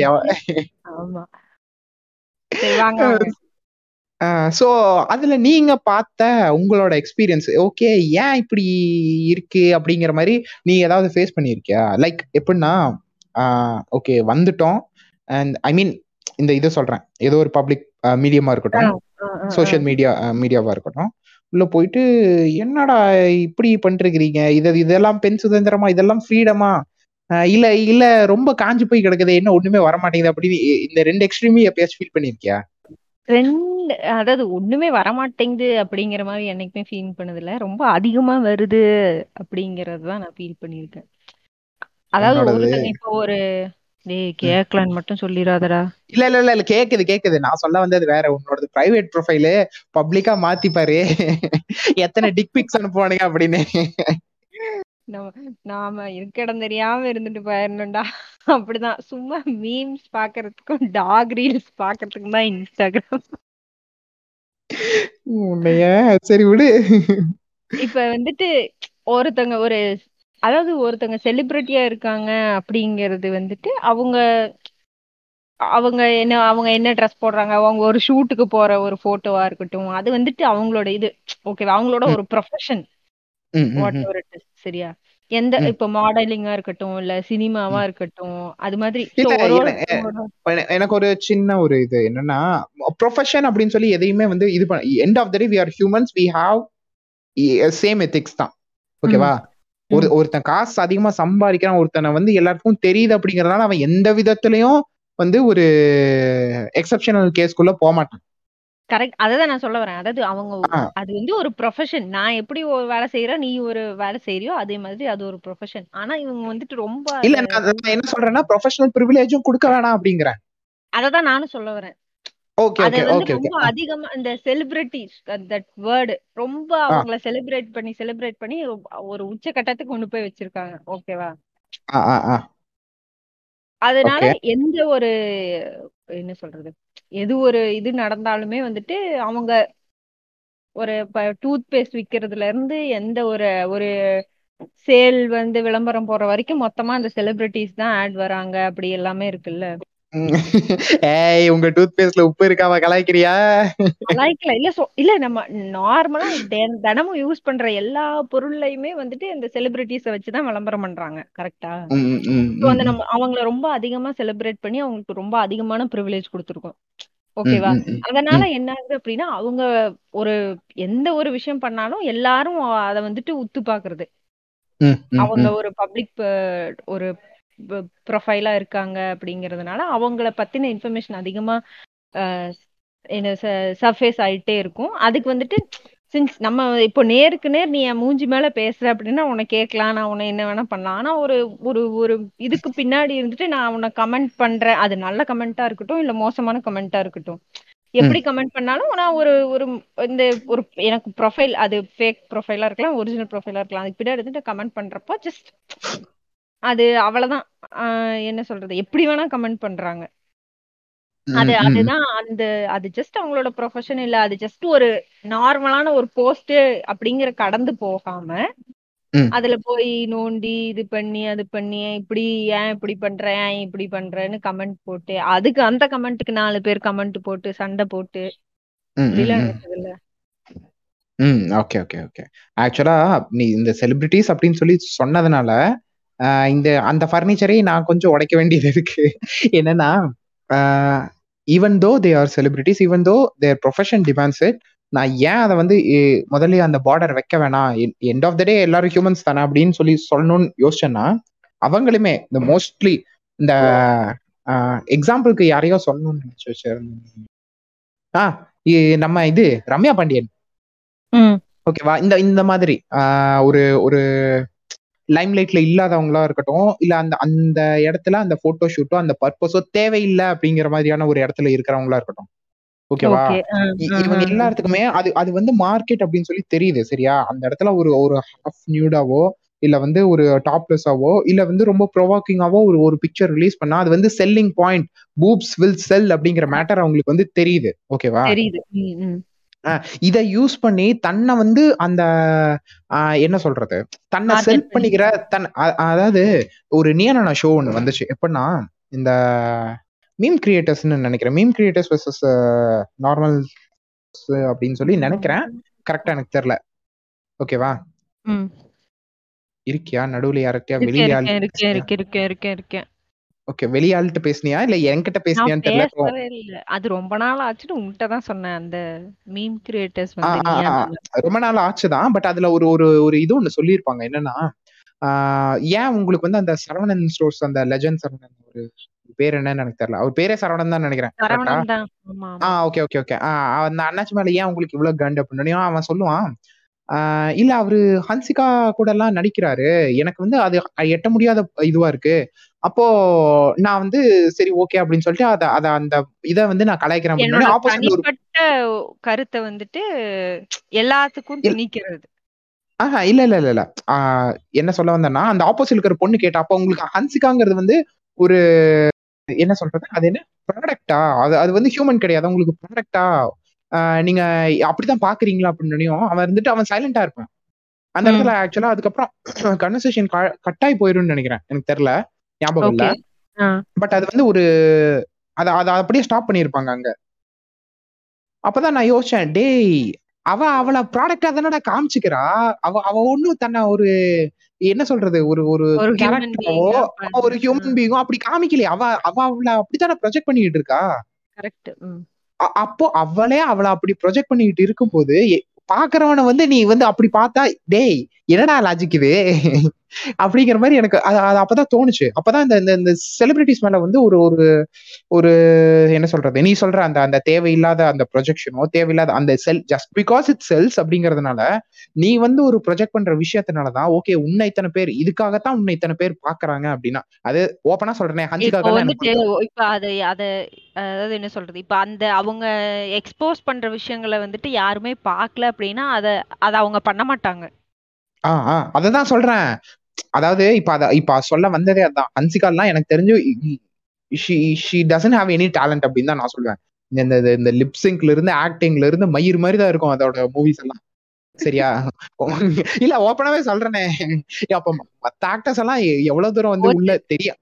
சோ அதுல நீங்க பார்த்த உங்களோட எக்ஸ்பீரியன்ஸ் ஓகே ஏன் இப்படி இருக்கு அப்படிங்கிற மாதிரி நீ ஏதாவது ஃபேஸ் பண்ணியிருக்கியா? லைக் எப்படின்னா ஓகே வந்துட்டோம். அண்ட் ஐ மீன் இந்த இது சொல்றேன். ஏதோ ஒரு பப்ளிக் மீடியமா இருக்கட்டும். சோஷியல் மீடியா மீடியாவா இருக்கட்டும். உள்ள போயிட்டு என்னடா இப்படி பண்ணிருக்கிறீங்க இது இதெல்லாம் பெண் சுதந்திரமா? இதெல்லாம் ஃப்ரீடமா இல்ல இல்ல ரொம்ப காஞ்சு போய் கிடக்குது. என்ன ஒண்ணுமே வர மாட்டேங்குது அப்படின்னு இந்த ரெண்டு எக்ஸ்ட்ரீமே எப்பயாச்சும் ஃபீல் பண்ணிருக்கியா? ரெண்டு அதாவது ஒண்ணுமே வரமாட்டேங்குது அப்படிங்கிற மாதிரி என்னைக்குமே ஃபீல் பண்ணதில்ல. ரொம்ப அதிகமா வருது அப்படிங்கறது தான் நான் ஃபீல் பண்ணியிருக்கேன். அதாவது இப்போ ஒரு டேய் கேக்கலன்னு மட்டும் சொல்லிடாதடா இல்ல இல்ல இல்ல இல்ல கேக்குது கேக்குது. நான் சொல்ல வந்தது வேற. உன்னோட பிரைவேட் ப்ரொஃபைலு பப்ளிக்கா மாத்தி பாரு எத்தனை டிக் பிக்ஸ் அனுப்புவானுங்க அப்படின்னு. நம்ம நாம இருக்க இடம் தெரியாம இருந்துட்டு போயிடணும்டா அப்படிதான். சும்மா மீம்ஸ் பாக்குறதுக்கும் டாக் ரீல்ஸ் பாக்குறதுக்கும் தான் இன்ஸ்டாகிராம் உன்னைய சரி விடு. இப்ப வந்துட்டு ஒருத்தங்க ஒரு அதாவது ஒருத்தங்க செலிபிரிட்டியா இருக்காங்க அப்படிங்கறது வந்துட்டு அவங்க அவங்க என்ன அவங்க என்ன ட்ரெஸ் போடுறாங்க அவங்க ஒரு ஷூட்டுக்கு போற ஒரு போட்டோவா இருக்கட்டும் அது வந்துட்டு அவங்களோட இது. ஓகேவா அவங்களோட ஒரு ப்ரொஃபஷன் சரியா? எந்த. இப்ப மாடலிங்கா இருக்கட்டும் இல்ல சினிமாவா இருக்கட்டும் அது மாதிரி. எனக்கு ஒரு சின்ன ஒரு இது என்னன்னா ப்ரொஃபஷன் அப்படின்னு சொல்லி எதையுமே வந்து இது பண்ண end of the day we are humans we have same ethics தான். ஓகேவா ஒரு ஒருத்தன் காசு அதிகமா சம்பாதிக்கிறான் ஒருத்தனை வந்து எல்லாருக்கும் தெரியுது அப்படிங்கறதுனால அவன் எந்த விதத்திலயும் வந்து ஒரு எக்ஸப்ஷனல் கேஸ்க்குள்ள போக மாட்டான். கரெக்ட் அததான் நான் சொல்ல வரேன். அதாவது அவங்க. அது வந்து ஒரு ப்ரொஃபஷன் நான் எப்படி ஒரு வேலை செய்யறேன் நீ ஒரு வேலை செய்யறியோ அதே மாதிரி அது ஒரு ப்ரொஃபஷன் ஆனா இவங்க வந்துட்டு ரொம்ப இல்ல நான் என்ன சொல்றேன்னா ப்ரொஃபஷனல் ப்ரிவிலேஜும் கொடுக்க வேணாம் அப்படிங்கிறேன். அததான் நானும் சொல்ல வரேன். அத ஓகே வந்து ஓகே ஓகே ரொம்ப அதிகமா இந்த செலிபிரிட்டிஸ் தட் வேர்டு ரொம்ப அவங்கள செலிப்ரேட் பண்ணி செலிப்ரேட் பண்ணி ஒரு உச்சகட்டத்துக்கு கொண்டு போய் வச்சிருக்காங்க. ஓகேவா ஆ ஆ ஆ. அதனால எந்த ஒரு என்ன சொல்றது? எது ஒரு இது நடந்தாலுமே வந்துட்டு அவங்க ஒரு டூத் பேஸ்ட் விக்கிறதுல இருந்து எந்த ஒரு ஒரு சேல் வந்து விளம்பரம் போற வரைக்கும் மொத்தமா அந்த செலிபிரிட்டிஸ் தான் ஆட் வராங்க. அப்படி எல்லாமே இருக்குல்ல. ஏய் உங்க டூத் பேஸ்ட்ல உப்பு இருக்காம கலாய்க்கிறியா? லைக்ல இல்ல இல்ல நம்ம நார்மலா தினமும் யூஸ் பண்ற எல்லா பொருள்லயுமே வந்துட்டு இந்த செலிபிரிட்டிஸ வச்சுதான் விளம்பரம் பண்றாங்க. கரெக்டா ம், நம்ம அவங்கள ரொம்ப அதிகமா செலிப்ரேட் பண்ணி அவங்களுக்கு ரொம்ப அதிகமான ப்ரிவிலேஜ் கொடுத்துருக்கோம். ஓகேவா அதனால என்ன ஆகுது அப்படின்னா அவங்க ஒரு எந்த ஒரு விஷயம் பண்ணாலும் எல்லாரும் அதை வந்துட்டு உத்து பாக்குறது அவங்க. ஒரு பப்ளிக் ஒரு ப்ரொஃபைலா இருக்காங்க அப்படிங்கறதுனால அவங்கள பத்தின இன்ஃபர்மேஷன் அதிகமா என்ன சர்ஃபேஸ் ஆயிட்டே இருக்கும். அதுக்கு வந்துட்டு சின்ஸ் நம்ம இப்போ நேருக்கு நேர் நீ என் மூஞ்சி மேல பேசுற அப்படின்னா உன்னை கேட்கலாம் நான் உன்னை என்ன வேணா பண்ணலாம். ஆனா ஒரு ஒரு ஒரு இதுக்கு பின்னாடி இருந்துட்டு நான் உன்னை கமெண்ட் பண்றேன். அது நல்ல கமெண்டா இருக்கட்டும் இல்ல மோசமான கமெண்டா இருக்கட்டும். எப்படி கமெண்ட் பண்ணாலும் நான் ஒரு ஒரு இந்த ஒரு எனக்கு ப்ரொஃபைல் அது ஃபேக் ப்ரொஃபைலா இருக்கலாம் ஒரிஜினல் ப்ரொஃபைலா இருக்கலாம். அதுக்கு பின்னாடி இருந்துட்டு கமெண்ட் பண்றப்போ ஜஸ்ட் அது அவ்வளவுதான் ஆஹ் என்ன சொல்றது? எப்படி வேணா கமெண்ட் பண்றாங்க. அது. அதுதான் அந்த அது ஜஸ்ட் அவங்களோட ப்ரொஃபஷன் இல்ல. அது ஜஸ்ட் ஒரு நார்மலான ஒரு போஸ்ட் அப்படிங்கிற கடந்து போகாம. அதுல போய் நோண்டி இது பண்ணி அது பண்ணி இப்படி ஏன் இப்படி பண்ற ஏன் இப்படி பண்றேன்னு கமெண்ட் போட்டு அதுக்கு அந்த கமெண்ட்டுக்கு நாலு பேர் கமெண்ட் போட்டு சண்டை போட்டு இல்ல ம் ஓகே ஓகே ஓகே. ஆக்சுவலா நீ இந்த செலிபிரிட்டிஸ் அப்படின்னு சொல்லி சொன்னதுனால இந்த அந்த ஃபர்னிச்சரை நான் கொஞ்சம் உடைக்க வேண்டியது இருக்கு. என்னன்னா even though they are celebrities even though there profession demands it நான் ஏன் அதை வந்து முதல்ல அந்த பார்டர் வைக்க வேணாம்? எண்ட் ஆஃப் த டே எல்லாரும் ஹியூமன்ஸ் தானே அப்படின்னு சொல்லி சொல்லணும்னு யோசிச்சேன்னா அவங்களுமே இந்த மோஸ்ட்லி இந்த எக்ஸாம்பிளுக்கு யாரையோ சொல்லணும்னு நினைச்சு வச்சிருந்தேன். ஆ நம்ம இது ரம்யா பாண்டியன். ம். ஓகேவா இந்த இந்த மாதிரி ஒரு ஒரு லைம்லைட்ல இல்லாதவங்களா இருக்கட்டும் இல்ல அந்த அந்த இடத்துல அந்த போட்டோ ஷூட்டோ அந்த பர்பஸோ தேவையில்லை அப்படிங்கிற மாதிரியான ஒரு இடத்துல இருக்கிறவங்களா இருக்கட்டும். ஓகேவா? இவங்க எல்லாத்துக்குமே அது அது வந்து மார்க்கெட் அப்படின்னு சொல்லி தெரியுது சரியா? அந்த இடத்துல ஒரு ஒரு ஹாஃப் நியூடாவோ இல்ல வந்து ஒரு டாப்லெஸ்ஸாவோ இல்ல வந்து ரொம்ப ப்ரொவாக்கிங்காவோ ஒரு ஒரு பிக்சர் ரிலீஸ் பண்ணா அது வந்து selling point boobs will sell அப்படிங்கிற மேட்டர் அவங்களுக்கு வந்து தெரியுது ஓகேவா. இத யூஸ் பண்ணி தன்னை வந்து அந்த என்ன சொல்றது? தன்னை Market செல் பண்ணிக்கிற தன் அதாவது ஒரு நியனான ஷோ ஒன்று வந்துச்சு. எப்படின்னா இந்த மீம் கிரியேட்டர்ஸ்னு நினைக்கிறேன். மீம் கிரியேட்டர்ஸ் வர்சஸ் நார்மல் அப்படின்னு சொல்லி நினைக்கிறேன். கரெக்டா எனக்கு தெரியல. ஓகேவா. இருக்கியா? நடுவுல யார்கிட்டயா? இருக்கேன், இருக்கேன், இருக்கேன், இருக்கேன், இருக்கேன். ஓகே வெளியாள்கிட்ட பேசுனியா? இல்ல என்கிட்ட பேசுனியான்னு தெரியல. அது ரொம்ப நாள் ஆச்சுன்னு உன்கிட்ட தான் சொன்னேன். அந்த மீம் கிரியேட்டர்ஸ்? ரொம்ப நாள் ஆச்சுதான் பட் அதுல ஒரு ஒரு ஒரு இது ஒண்ணு சொல்லியிருப்பாங்க. என்னன்னா ஏன் உங்களுக்கு வந்து அந்த சரவணன் ஸ்டோர்ஸ் அந்த லெஜண்ட் சரவணன் ஒரு பேர் என்னன்னு எனக்கு தெரியல அவர் பேரே சரவணன் தான் நினைக்கிறேன் தான். ஆ. ஓகே ஓகே ஓகே அந்த அண்ணாச்சி மேல ஏன் உங்களுக்கு இவ்வளவு கண்டு அப்படின்னு? அவன் சொல்லுவான் இல்ல அவரு ஹன்சிகா கூட எல்லாம் நடிக்கிறாரு. எனக்கு வந்து அது எட்ட முடியாத இதுவா இருக்கு. அப்போ நான் வந்து சரி ஓகே அப்படின்னு சொல்லிட்டு அத அத அந்த இத வந்து நான் கலாய்க்கிறேன் கருத்தை வந்துட்டு எல்லாத்துக்கும் இல்ல. திணிக்கிறது. ஆஹா இல்ல இல்ல இல்ல இல்ல. என்ன சொல்ல வந்தேன்னா அந்த ஆப்போசிட்ல இருக்கிற பொண்ணு கேட்டா அப்ப உங்களுக்கு ஹன்சிகாங்கிறது வந்து ஒரு என்ன சொல்றது? அது என்ன? ப்ராடக்டா அது அது வந்து ஹியூமன் கிடையாது. உங்களுக்கு ப்ராடக்டா நீங்க அப்படிதான் பாக்குறீங்களா அப்படின்னு அவன் இருந்துட்டு அவன் சைலண்டா இருப்பான். அந்த. இடத்துல ஆக்சுவலா அதுக்கப்புறம் கன்வர்சேஷன் கட்டாய் போயிரும்னு நினைக்கிறேன். எனக்கு தெரியல. ஞாபகம் இல்ல. பட் அது வந்து ஒரு அத அத அப்படியே ஸ்டாப் பண்ணிருப்பாங்க அங்க. அப்பதான் நான் யோசிச்சேன் டேய் அவ அவள ப்ராடக்டா தானடா காமிச்சுக்கிறா. அவ அவ ஒண்ணும் தன்னை ஒரு என்ன சொல்றது ஒரு ஒரு பீயிங்கா ஒரு. ஹியூமன் பீயிங்கோ அப்படி காமிக்கலையே. அவ அவ அவள அப்படித்தானே ப்ரொஜெக்ட் பண்ணிட்டு இருக்கா? அப்போ அவளே அவளை அப்படி ப்ரொஜெக்ட் பண்ணிட்டு இருக்கும்போது பாக்குறவனை வந்து நீ வந்து அப்படி பார்த்தா டேய் என்னடா லாஜிக் இது? அப்படிங்கிற மாதிரி எனக்கு அது அது அப்பதான் தோணுச்சு. அப்பதான் இந்த இந்த- செலிபிரிட்டிஸ் மேல வந்து ஒரு ஒரு ஒரு என்ன சொல்றது? நீ சொல்ற அந்த அந்த தேவையில்லாத அந்த ப்ரொஜெக்ஷனோ தேவையில்லாத அந்த sell just because it sells அப்படிங்கறதுனால நீ வந்து ஒரு ப்ரொஜெக்ட் பண்ற விஷயத்தினாலதான் ஓகே உன்னை இத்தனை பேர் இதுக்காகத்தான் உன்னை இத்தனை பேர் பாக்குறாங்க அப்படின்னா அது ஓப்பனா சொல்றேனே இப்போ அது அத அதாவது என்ன சொல்றது? இப்ப அந்த அவங்க எக்ஸ்போஸ் பண்ற விஷயங்களை வந்துட்டு யாருமே பார்க்கல அப்படின்னா அத அத அவங்க பண்ண மாட்டாங்க. ஆ ஆ அததான் சொல்றேன். அதாவது இப்ப அத இப்ப சொல்ல வந்ததே அதான். ஹன்சிகாலாம் எனக்கு தெரிஞ்சு she doesn't have any talent அப்படின்னு தான் நான் சொல்லுவேன். இந்த இந்த- லிப்சிங்க்ல இருந்து ஆக்டிங்ல இருந்து மயிர் மாதிரி தான் இருக்கும் அதோட மூவிஸ் எல்லாம். சரியா? இல்ல ஓப்பனாவே சொல்றேனே. அப்ப மத்த ஆக்டர்ஸ் எல்லாம் எவ்வளவு தூரம் வந்து உள்ள தெரியும்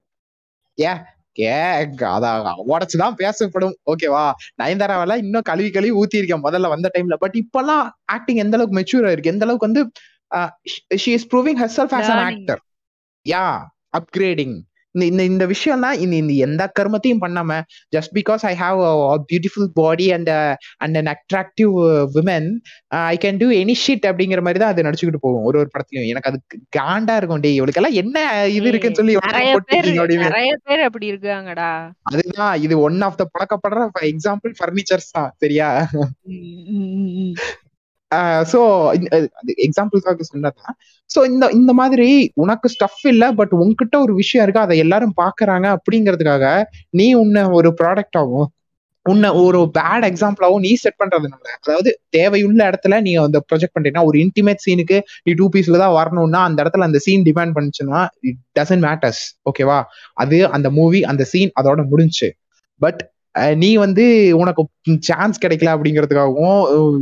ஏ ஏ அதான் உடச்சுதான் பேசப்படும். ஓகேவா நயன்தாராவெல்லாம் இன்னும் கழுவி கழுவி ஊத்தி இருக்கேன் முதல்ல வந்த டைம்ல பட் இப்பெல்லாம் ஆக்டிங் எந்த அளவுக்கு மெச்சூர் இருக்கு எந்த அளவுக்கு வந்து she is proving herself as an. Actor yeah upgrading இந்த இந்த இந்த விஷயம்லாம் இந்த இந்த எந்த கர்மத்தையும் பண்ணாம just because I have beautiful body and and an attractive women I can do any shit அப்படிங்கிற மாதிரி தான் அது நடிச்சுக்கிட்டு போகும் ஒரு ஒரு படத்துலயும். எனக்கு அது காண்டா இருக்கும். டே இவளுக்கெல்லாம் என்ன இது இருக்குன்னு சொல்லி நிறைய பேர் அப்படி இருக்காங்கடா. அதுதான் இது ஒன் ஆஃப் த பழக்கப்படுற எக்ஸாம்பிள் ஃபர்னிச்சர்ஸ் தான். சரியா? ஸோ எக்ஸாம்பிளுக்காக சொன்னதான் ஸோ இந்த இந்த மாதிரி உனக்கு ஸ்டஃப் இல்லை பட் உன்கிட்ட ஒரு விஷயம் இருக்கு அதை எல்லாரும் பாக்குறாங்க அப்படிங்கிறதுக்காக நீ உன்னை ஒரு ப்ராடக்டாகவும் உன்னை ஒரு பேட் எக்ஸாம்பிளாகவும் நீ செட் பண்றதுனால அதாவது தேவையுள்ள இடத்துல நீ அந்த ப்ரொஜெக்ட் பண்றீங்கன்னா ஒரு இன்டிமேட் சீனுக்கு நீ டூ பீஸ்ல தான் வரணும்னா அந்த இடத்துல அந்த சீன் டிபெண்ட் பண்ணுச்சுன்னா இட் டசன்ட் மேட்டர்ஸ் ஓகேவா அது அந்த மூவி அந்த சீன் அதோட முடிஞ்சுச்சு பட் நீ வந்து உனக்கு சான்ஸ் கிடைக்கல அப்படிங்கிறதுக்காகவும்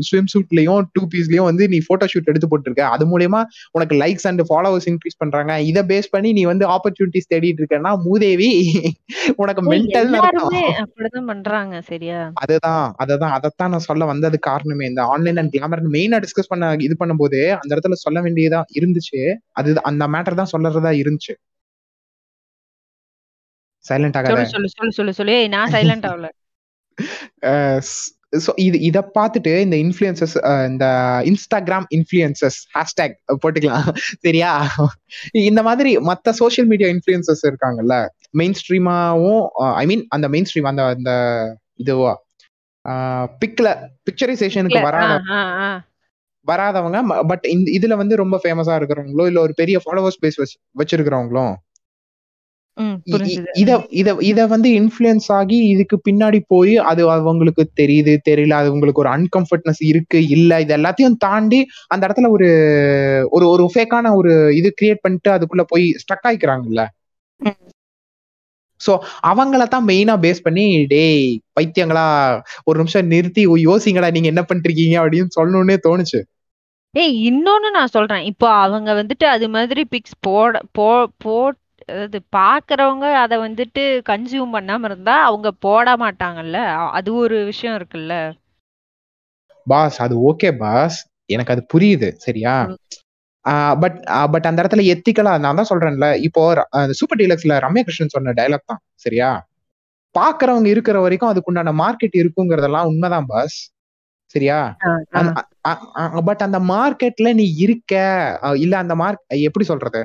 ஸ்விம் சூட்லயும் டூ பீஸ்லயும் வந்து நீ போட்டோ ஷூட் எடுத்து போட்டிருக்க. அது மூலியமா உனக்கு லைக்ஸ் அண்ட் ஃபாலோவர்ஸ் இன்க்ரீஸ் பண்றாங்க. இதை பேஸ் பண்ணி நீ வந்து ஆப்பர்ச்சுனிட்டிஸ் தேடிட்டு இருக்கன்னா மூதேவி உனக்கு மென்டல் அப்படிதான் பண்றாங்க சரியா? அதுதான் அததான். அதைத்தான் நான் சொல்ல வந்தது காரணமே. இந்த ஆன்லைன் அண்ட் கிளாமர் மெயினா டிஸ்கஸ் பண்ண இது பண்ணும்போது அந்த இடத்துல சொல்ல வேண்டியதா இருந்துச்சு. அது அந்த மேட்டர் தான் சொல்லறதா இருந்துச்சு. சைலண்ட் ஆகாத. சொல்லு சொல்லு சொல்லு சொல்லு நான் சைலண்ட் ஆகல. ஸோ இது இதை பார்த்துட்டு இந்த இன்ஃப்ளூயன்சஸ் இந்த இன்ஸ்டாகிராம் இன்ஃப்ளூயன்சஸ் ஹேஷ்டேக் போட்டுக்கலாம். சரியா? இந்த மாதிரி மற்ற சோஷியல் மீடியா இன்ஃப்ளூயன்சஸ் இருக்காங்கல்ல மெயின் ஸ்ட்ரீமாவும் ஐ மீன் அந்த மெயின் ஸ்ட்ரீம் அந்த அந்த இதுவா? பிக்ல பிக்சரைசேஷனுக்கு வராத. வராதவங்க பட் இந்த இதுல வந்து ரொம்ப ஃபேமஸா இருக்கிறவங்களோ இல்ல ஒரு பெரிய ஃபாலோவர்ஸ் பேஸ் வச்சு வச்சிருக்கிறவங்களும் இத இத இத வந்து இன்ஃப்ளூயன்ஸ் ஆகி இதுக்கு பின்னாடி போய் அது அவங்களுக்கு தெரியுது தெரியல அது உங்களுக்கு ஒரு அன்கம்ஃபர்ட்னஸ் இருக்கு இல்ல இது எல்லாத்தையும் தாண்டி அந்த இடத்துல ஒரு ஒரு ஒரு ஃபேக்கான ஒரு இது கிரியேட் பண்ணிட்டு அதுக்குள்ள போய் ஸ்ட்ரக் ஆயிக்கிறாங்கல்ல. சோ அவங்கள தான் மெயினா பேஸ் பண்ணி டேய் பைத்தியங்களா ஒரு நிமிஷம் நிறுத்தி யோசிங்கடா நீங்க என்ன பண்ணிருக்கீங்க அப்படின்னு சொல்லணும்னே தோணுச்சு. ஏய் இன்னொன்னு நான் சொல்றேன். இப்போ அவங்க வந்துட்டு அது மாதிரி பிக்ஸ் போட போ போட் அதாவது பாக்குறவங்க அத வந்துட்டு கன்சியூம் பண்ணாம இருந்தா அவங்க போட மாட்டாங்கல்ல? அது ஒரு விஷயம் இருக்குல்ல? பாஸ் அது ஓகே பாஸ். எனக்கு அது புரியுது. சரியா. பட் பட் அந்த இடத்துல எத்திக்கலா நான் தான் சொல்றேன்ல இப்போ சூப்பர் டீலக்ஸ்ல ரம்யா கிருஷ்ணன் சொன்ன டைலாக் தான். சரியா? பாக்குறவங்க இருக்கிற வரைக்கும் அதுக்குண்டான மார்க்கெட் இருக்குங்கிறதெல்லாம் உண்மைதான் பாஸ். சரியா? பட் அந்த மார்க்கெட்ல நீ இருக்க இல்ல அந்த மார்க் எப்படி சொல்றது?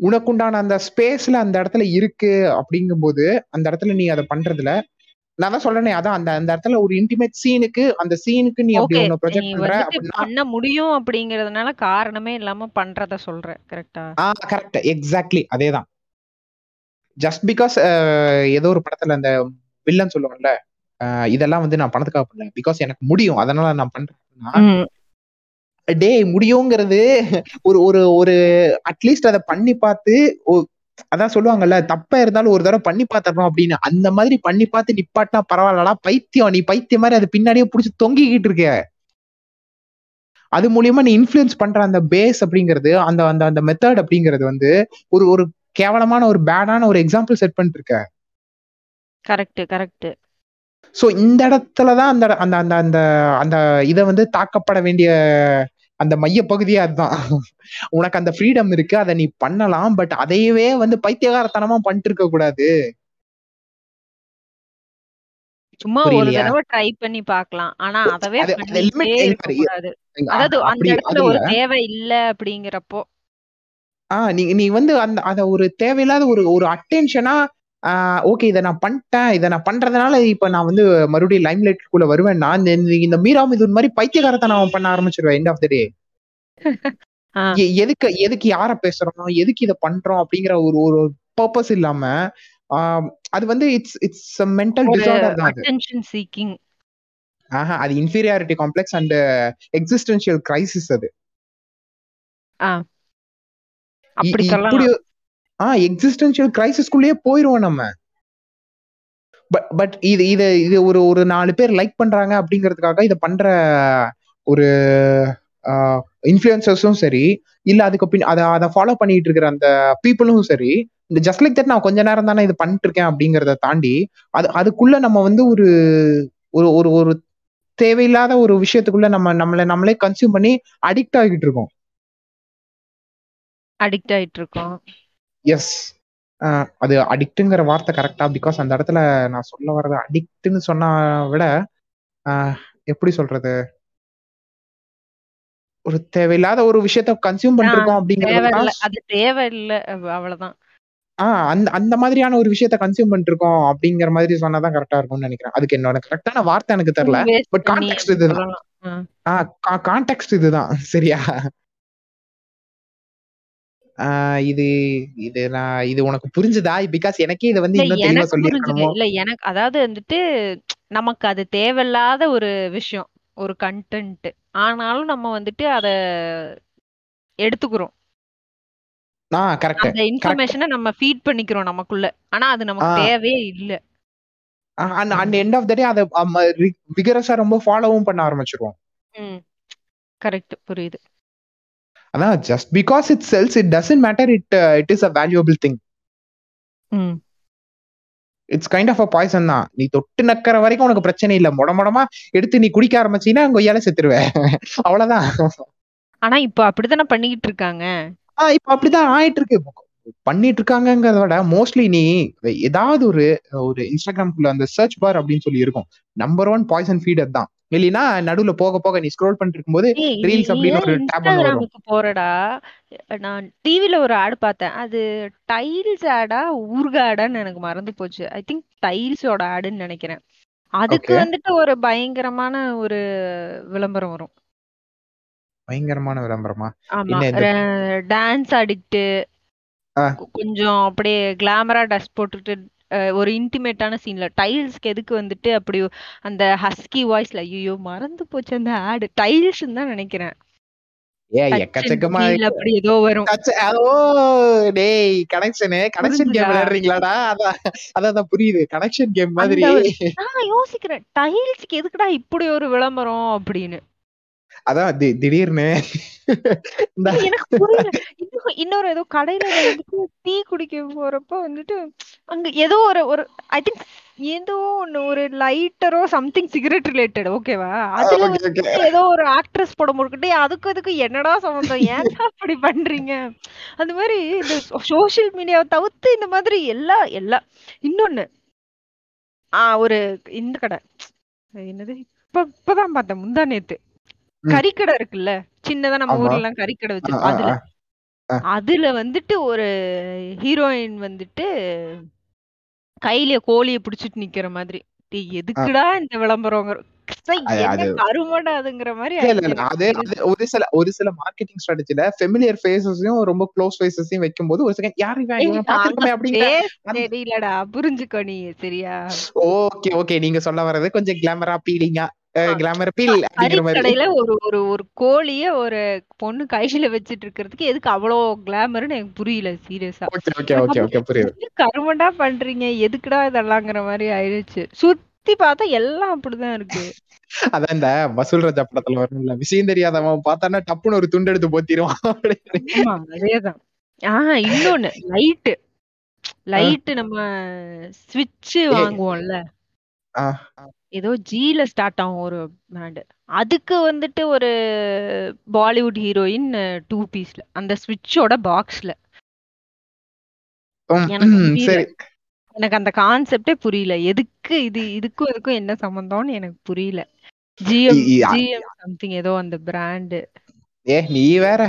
உனக்குண்டான அந்த ஸ்பேஸ்ல அந்த இடத்துல இருக்கு அப்படிங்கும்போது அந்த இடத்துல நீ அதை பண்றதுல நான் தான் சொல்றேனே அதான் அந்த அந்த இடத்துல ஒரு இன்டிமேட் சீனுக்கு அந்த சீனுக்கு நீ அப்படி நீ ப்ரொஜெக்ட் பண்ற பண்ண முடியும் அப்படிங்கறதுனால காரணமே இல்லாம பண்றத சொல்ற கரெக்டா ஆ? கரெக்ட் எக்ஸாக்ட்லி அதேதான். ஜஸ்ட் பிகாஸ் ஏதோ ஒரு படத்துல அந்த வில்லன் சொல்லுவாங்கல்ல இதெல்லாம் வந்து நான் பணத்துக்காக பண்ணல பிகாஸ் எனக்கு முடியும். அதனால நான் பண்றேன். டே முடியுங்கிறது ஒரு ஒரு ஒரு அட்லீஸ்ட் அதை பண்ணி பார்த்து அதான் சொல்லுவாங்கல்ல தப்பா இருந்தாலும் ஒரு தடவை பண்ணி பார்த்துடணும் அப்படின்னு. அந்த மாதிரி பண்ணி பார்த்து நிப்பாட்டினா பரவாயில்லடா பைத்தியம். நீ பைத்தியம் மாதிரி அது பின்னாடியே புடிச்சு தொங்கிக்கிட்டு இருக்க. அது மூலியமா நீ இன்ஃப்ளூயன்ஸ் பண்ற அந்த பேஸ் அப்படிங்கிறது அந்த அந்த அந்த மெத்தட் அப்படிங்கிறது வந்து ஒரு ஒரு கேவலமான ஒரு பேடான ஒரு எக்ஸாம்பிள் செட் பண்ணிட்டு இருக்க. கரெக்ட் கரெக்ட் சோ இந்த இடத்துலதான் அந்த அந்த அந்த அந்த அந்த இதை வந்து தாக்கப்பட வேண்டிய அந்த மைய பகுதியா அதுதான். உனக்கு அந்த ஃப்ரீடம் இருக்கு அதை நீ பண்ணலாம் பட் அதையவே வந்து பைத்தியகாரத்தனமா பண்ணிட்டு இருக்க கூடாது. சும்மா ஒரு தடவை ட்ரை பண்ணி பார்க்கலாம். ஆனா அதவே அதாவது அந்த இடத்துல ஒரு தேவை இல்ல அப்படிங்கிறப்போ. ஆ நீ நீ வந்து அந்த அத ஒரு தேவையில்லாத ஒரு ஒரு அட்டென்ஷனா ஓகே இத நான் பண்ணிட்டேன் இத நான் பண்றதுனால இப்ப நான் வந்து மறுபடியும் லைம் லைட்குள்ள வருவேன் நான் இந்த மீரா இது மாதிரி பைத்தியகாரத்தனம் பண்ண ஆரம்பிச்சிருவேன் எண்ட் ஆஃப் த டே. எதுக்கு எதுக்கு யார பேசுறோம் எதுக்கு இத பண்றோம் அப்படிங்கிற ஒரு ஒரு பர்பஸ் இல்லாம அது வந்து இட்ஸ் இட்ஸ் மென்டல் டிசார்டர் தான் அது. ஆஹா அது inferiority complex and existential crisis அது அப்படி. ஆ எக்ஸிஸ்டன்ஷியல் கிரைசிஸ்குள்ளேயே போயிருவோம் நம்ம பட் பட் இது இது இது ஒரு ஒரு நாலு பேர் லைக் பண்றாங்க அப்படிங்கிறதுக்காக இதை பண்ற ஒரு இன்ஃப்ளூயன்சர்ஸும் சரி இல்ல அதுக்கு பின் அதை அதை ஃபாலோ பண்ணிட்டு இருக்கிற அந்த பீப்புளும் சரி இந்த ஜஸ்ட் லைக் தட் நான் கொஞ்ச நேரம் தானே இது பண்ணிட்டு இருக்கேன் அப்படிங்கிறத தாண்டி அது அதுக்குள்ள நம்ம வந்து ஒரு ஒரு ஒரு ஒரு தேவையில்லாத ஒரு விஷயத்துக்குள்ள நம்ம நம்மளை நம்மளே கன்சியூம் பண்ணி அடிக்ட் ஆகிட்டு இருக்கோம் அடிக்ட் ஆயிட்டு இருக்கோம். எஸ் அது அடிக்ட்டுங்கிற வார்த்தை கரெக்டா பிகாஸ் அந்த இடத்துல நான் சொல்ல வர்றது அடிக்ட்னு சொன்னா விட எப்படி சொல்றது ஒரு தேவையில்லாத ஒரு விஷயத்த கன்சியூம் பண்ணிருக்கோம் அப்படிங்கறத. அது தேவையில்ல. அவ்வளவுதான். ஆஹ் அந்த அந்த மாதிரியான ஒரு விஷயத்த கன்சியூம் பண்ணிருக்கோம் அப்படிங்கிற மாதிரி சொன்னாதான் கரெக்டா இருக்கும்னு நினைக்கிறேன் அதுக்கு என்னோட கரெக்டான வார்த்தை எனக்கு தெரியல பட் கான்டெக்ட் இதுதான். ஆஹ் கான்டெக்ட் இதுதான் சரியா இது இது நான் இது உனக்கு புரிஞ்சுதா பிகாஸ் எனக்கே இதை வந்து இன்னும் தெளிவா சொல்லி இல்ல எனக்கு அதாவது வந்துட்டு நமக்கு அது தேவையில்லாத ஒரு விஷயம். ஒரு கன்டென்ட். ஆனாலும் நம்ம வந்துட்டு அத எடுத்துக்கிறோம். அந்த இன்ஃபர்மேஷன நம்ம ஃபீட் பண்ணிக்கிறோம் நமக்குள்ள. ஆனா அது நமக்கு தேவையே இல்ல. And and end of the day அதை விகரஸா ரொம்ப ஃபாலோவும் பண்ண ஆரம்பிச்சிருவோம் ம். கரெக்ட். புரியுது. அதான் just because it sells it doesn't matter it it is a valuable thing. It's kind of a poison தான். நீ தொட்டு நக்கிற வரைக்கும் உனக்கு பிரச்சனை இல்ல. முட முடமா எடுத்து நீ குடிக்க ஆரம்பிச்சீன்னா கொய்யால செத்துருவ. அவ்வளவுதான். ஆனா இப்ப அப்படித்தானே பண்ணிக்கிட்டு இருக்காங்க. ஆ இப்ப அப்படிதான் ஆயிட்டு இருக்கு பண்ணிட்டு இருக்காங்கங்கிறத விட மோஸ்ட்லி நீ ஏதாவது ஒரு ஒரு இன்ஸ்டாகிராம்குள்ள அந்த சர்ச் பார் அப்படின்னு சொல்லி இருக்கும். நம்பர் ஒன் பாய்சன் ஃபீட் அதுதான் இல்லைன்னா நடுவுல போக போக நீ ஸ்க்ரோல் பண்ணிட்டு இருக்கும்போது ரீல்ஸ் அப்படின்னு ஒரு டேப் வரும் போறடா? நான் டிவில ஒரு ஆட் பார்த்தேன். அது டைல்ஸ் ஆடா? ஊர்கா ஆடான்னு எனக்கு மறந்து போச்சு. ஐ திங்க் டைல்ஸோட ஆடுன்னு நெனைக்கிறேன். அதுக்கு வந்துட்டு ஒரு பயங்கரமான ஒரு விளம்பரம் வரும். பயங்கரமான விளம்பரமா ஆமா. டான்ஸ் கொ கொஞ்சம் அப்படியே கிளாமரா ட்ரெஸ் போட்டுட்டு ஒரு இன்டிமேட்டான சீன்ல டைல்ஸ்க்கு எதுக்கு வந்துட்டு அப்படி அந்த ஹஸ்கி வாய்ஸ்ல ஐயய்யோ! மறந்து போச்சு அந்த ஆட். டைல்ஸ்ன்னு தான் நெனைக்கிறேன். எக்கச்சக்கமா அப்படி ஏதோ வரும். ஓ டேய் கனெக்ஷனு கனெக்ஷன் கேம்? விளையாடுறீங்களாடா அதான் புரியுது கனெக்ஷன் கேம் மாதிரி நான் யோசிக்கிறேன். டைல்ஸ்க்கு எதுக்குடா இப்படி ஒரு விளம்பரம் அப்படின்னு. அதான் திடீர்னு இன்னொரு ஏதோ கடையில வந்துட்டு டீ குடிக்க போறப்போ வந்துட்டு அங்க ஏதோ ஒரு ஒரு ஐ திங்க் ஏதோ ஒண்ணு ஒரு லைட்டரோ சம்திங் சிகரெட் ரிலேட்டட் ஓகேவா? அதுல ஏதோ ஒரு ஆக்ட்ரஸ் படம் போட்டுக்கிட்டு அதுக்கும் இதுக்கும் என்னடா சம்மந்தம்? ஏன்டா அப்படி பண்றீங்க? அந்த மாரி இந்த சோசியல் மீடியாவ தவிர்த்து இந்த மாதிரி எல்லா எல்லா இன்னொன்னு ஆ ஒரு இந்த கடை. என்னது? இப்ப இப்பதான் பார்த்தேன். முந்தா நேத்து. கறிக்கடை இருக்குல்ல. சின்னதா நம்ம ஆமா ஊர்லலாம் கறிக்கடை வச்சிருப்போம். ஆ அதுல. அதுல வந்துட்டு ஒரு ஹீரோயின் வந்துட்டு கையில கோழிய பிடிச்சிட்டு நிக்கிற மாதிரி. டேய். எதுக்குடா இந்த விளம்பரங்கிற ச்சை அது என்ன அது கருமடா அதுங்கிற மாரி இல்ல இல்ல ஆயிடுச்சு இல்ல எனக்கு. அது சீரியஸா. அது ஒரு சில ஒரு சில மார்க்கெட்டிங் ஸ்ட்ராட்டஜில ஃபெமிலியர் ஃபேஸஸையும் ரொம்ப க்ளோஸ் ஃபேஸஸையும் வைக்கும்போது ஒரு செகண்ட் யார் இவன் ஏய் இவன் அங்க பார்த்திருக்கோமே அப்படிங்கிற ஃபேஸ் அந்த தெரியலடா. புரிஞ்சுக்கோ நீ சரியா? ஓகே ஓகே நீங்க சொல்ல வர்றது கொஞ்சம் கிளாமரா பீலிங்கா. கிளாமர் க பீல் அப்படிங்கிற மாதிரி கறிக்கடையில ஒரு ஒரு ஒரு கோழிய ஒரு பொண்ணு கையில வச்சுட்டு இருக்கிறதுக்கு எதுக்கு அவ்வளோ கிளாமர்ன்னு எனக்கு புரியல சீரியஸா. கருமண்டா பண்றீங்க? எதுக்குடா இதெல்லாங்கிற மாரி ஆயிடுச்சு. சுத்தி பார்த்தா எல்லாம் அப்படிதான் இருக்கு. அதான் இந்த வசூல் ராஜா படத்துல வரும்ல விஷயம் தெரியாதவன் பார்த்தானா டப்புன்னு ஒரு துண்டு எடுத்து போத்திடுவான் அதேதான். ஆ இன்னொன்னு லைட்டு. லைட்டு நம்ம ஸ்விட்ச் வாங்குவோம்ல. ஏதோ ஜீல ஸ்டார்ட் ஆகும் ஒரு பிராண்ட். அதுக்கு வந்துட்டு ஒரு பாலிவுட் ஹீரோயின் 2 பீஸ்ல. அந்த ஸ்விட்சோட பாக்ஸ்ல. எனக்கு அந்த கான்செப்டே புரியல. எதுக்கு இது இதுக்கும் இதுக்கும் என்ன சம்மந்தம்னு எனக்கு புரியல. ஜிஎம் ஜிஎம் சம்திங் ஏதோ அந்த பிராண்டு. ஏ நீ வேற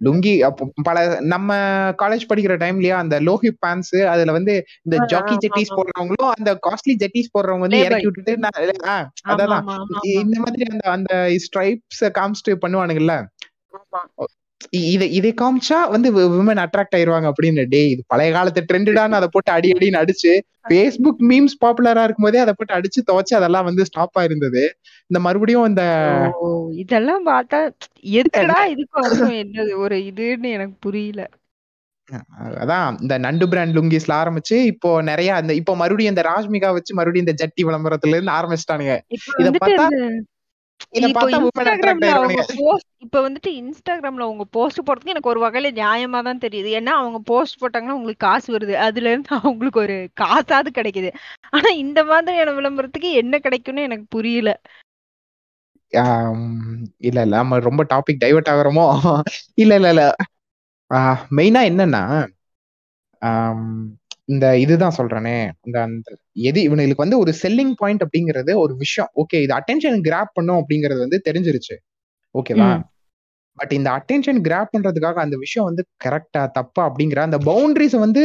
லுங்கி அப்போ பல நம்ம காலேஜ் படிக்கிற டைம்லயா அந்த லோஹி பேண்ட்ஸ் அதுல வந்து இந்த ஜாக்கி ஜெட்டிஸ். போடுறவங்களும் அந்த காஸ்ட்லி ஜெட்டிஸ் போடுறவங்க வந்து. இறக்கி விட்டுட்டு அதான். இந்த மாதிரி அந்த அந்த ஸ்ட்ரைப்ஸ் காமிச்சிட்டு பண்ணுவானுங்கல்ல இதை இதை காமிச்சா வந்து விமன் அட்ராக்ட் ஆயிருவாங்க அப்படின்னு டேய் இது பழைய காலத்து ட்ரெண்டுடான்னு அதை போட்டு அடி அடின்னு அடிச்சு ஃபேஸ்புக் மீம்ஸ் பாப்புலரா இருக்கும் போதே அதை போட்டு அடிச்சு துவைச்சு அதெல்லாம் வந்து ஸ்டாப் ஆயிருந்தது இந்த மறுபடியும் இந்த ஓ! இதெல்லாம் பார்த்தா எதுக்குடா அதுக்கும் என்னது ஒரு இதுன்னு எனக்கு புரியல. அதான் இந்த நண்டு பிராண்ட் லுங்கிஸ்ல ஆரம்பிச்சு இப்போ நிறைய அந்த இப்போ மறுபடியும் இந்த ராஷ்மிகா வச்சு மறுபடியும் இந்த ஜட்டி விளம்பரத்துல இருந்து ஆரம்பிச்சிட்டானுங்க இத பார்த்தா இப்போ வந்துட்டு இன்ஸ்டாகிராம்ல அவங்க போஸ்ட் போடுறதுக்கு எனக்கு ஒரு வகையில நியாயமா தான் தெரியுது. ஏன்னா அவங்க போஸ்ட் போட்டாங்கன்னா உங்களுக்கு காசு வருது. அதுல இருந்து அவங்களுக்கு ஒரு காசாவது கிடைக்குது. ஆனா இந்த மாதிரியான விளம்பரத்துக்கு என்ன கிடைக்கும்னு எனக்கு புரியல. இல்ல இல்ல நம்ம ரொம்ப டாபிக் டைவர்ட் ஆகுறோமோ இல்ல இல்ல இல்ல மெயினா என்னன்னா இந்த இதுதான் சொல்றேனே. இந்த அந்த எது இவனுங்களுக்கு வந்து ஒரு செல்லிங் பாயிண்ட் அப்படிங்கிறது ஒரு விஷயம். ஓகே இது அட்டென்ஷன் கிராப் பண்ணும் அப்படிங்கிறது வந்து தெரிஞ்சிருச்சு. ஓகேவா. பட் இந்த அட்டென்ஷன் கிராப் பண்றதுக்காக அந்த விஷயம் வந்து கரெக்டா தப்பா அப்படிங்கிற அந்த பவுண்டரிஸ் வந்து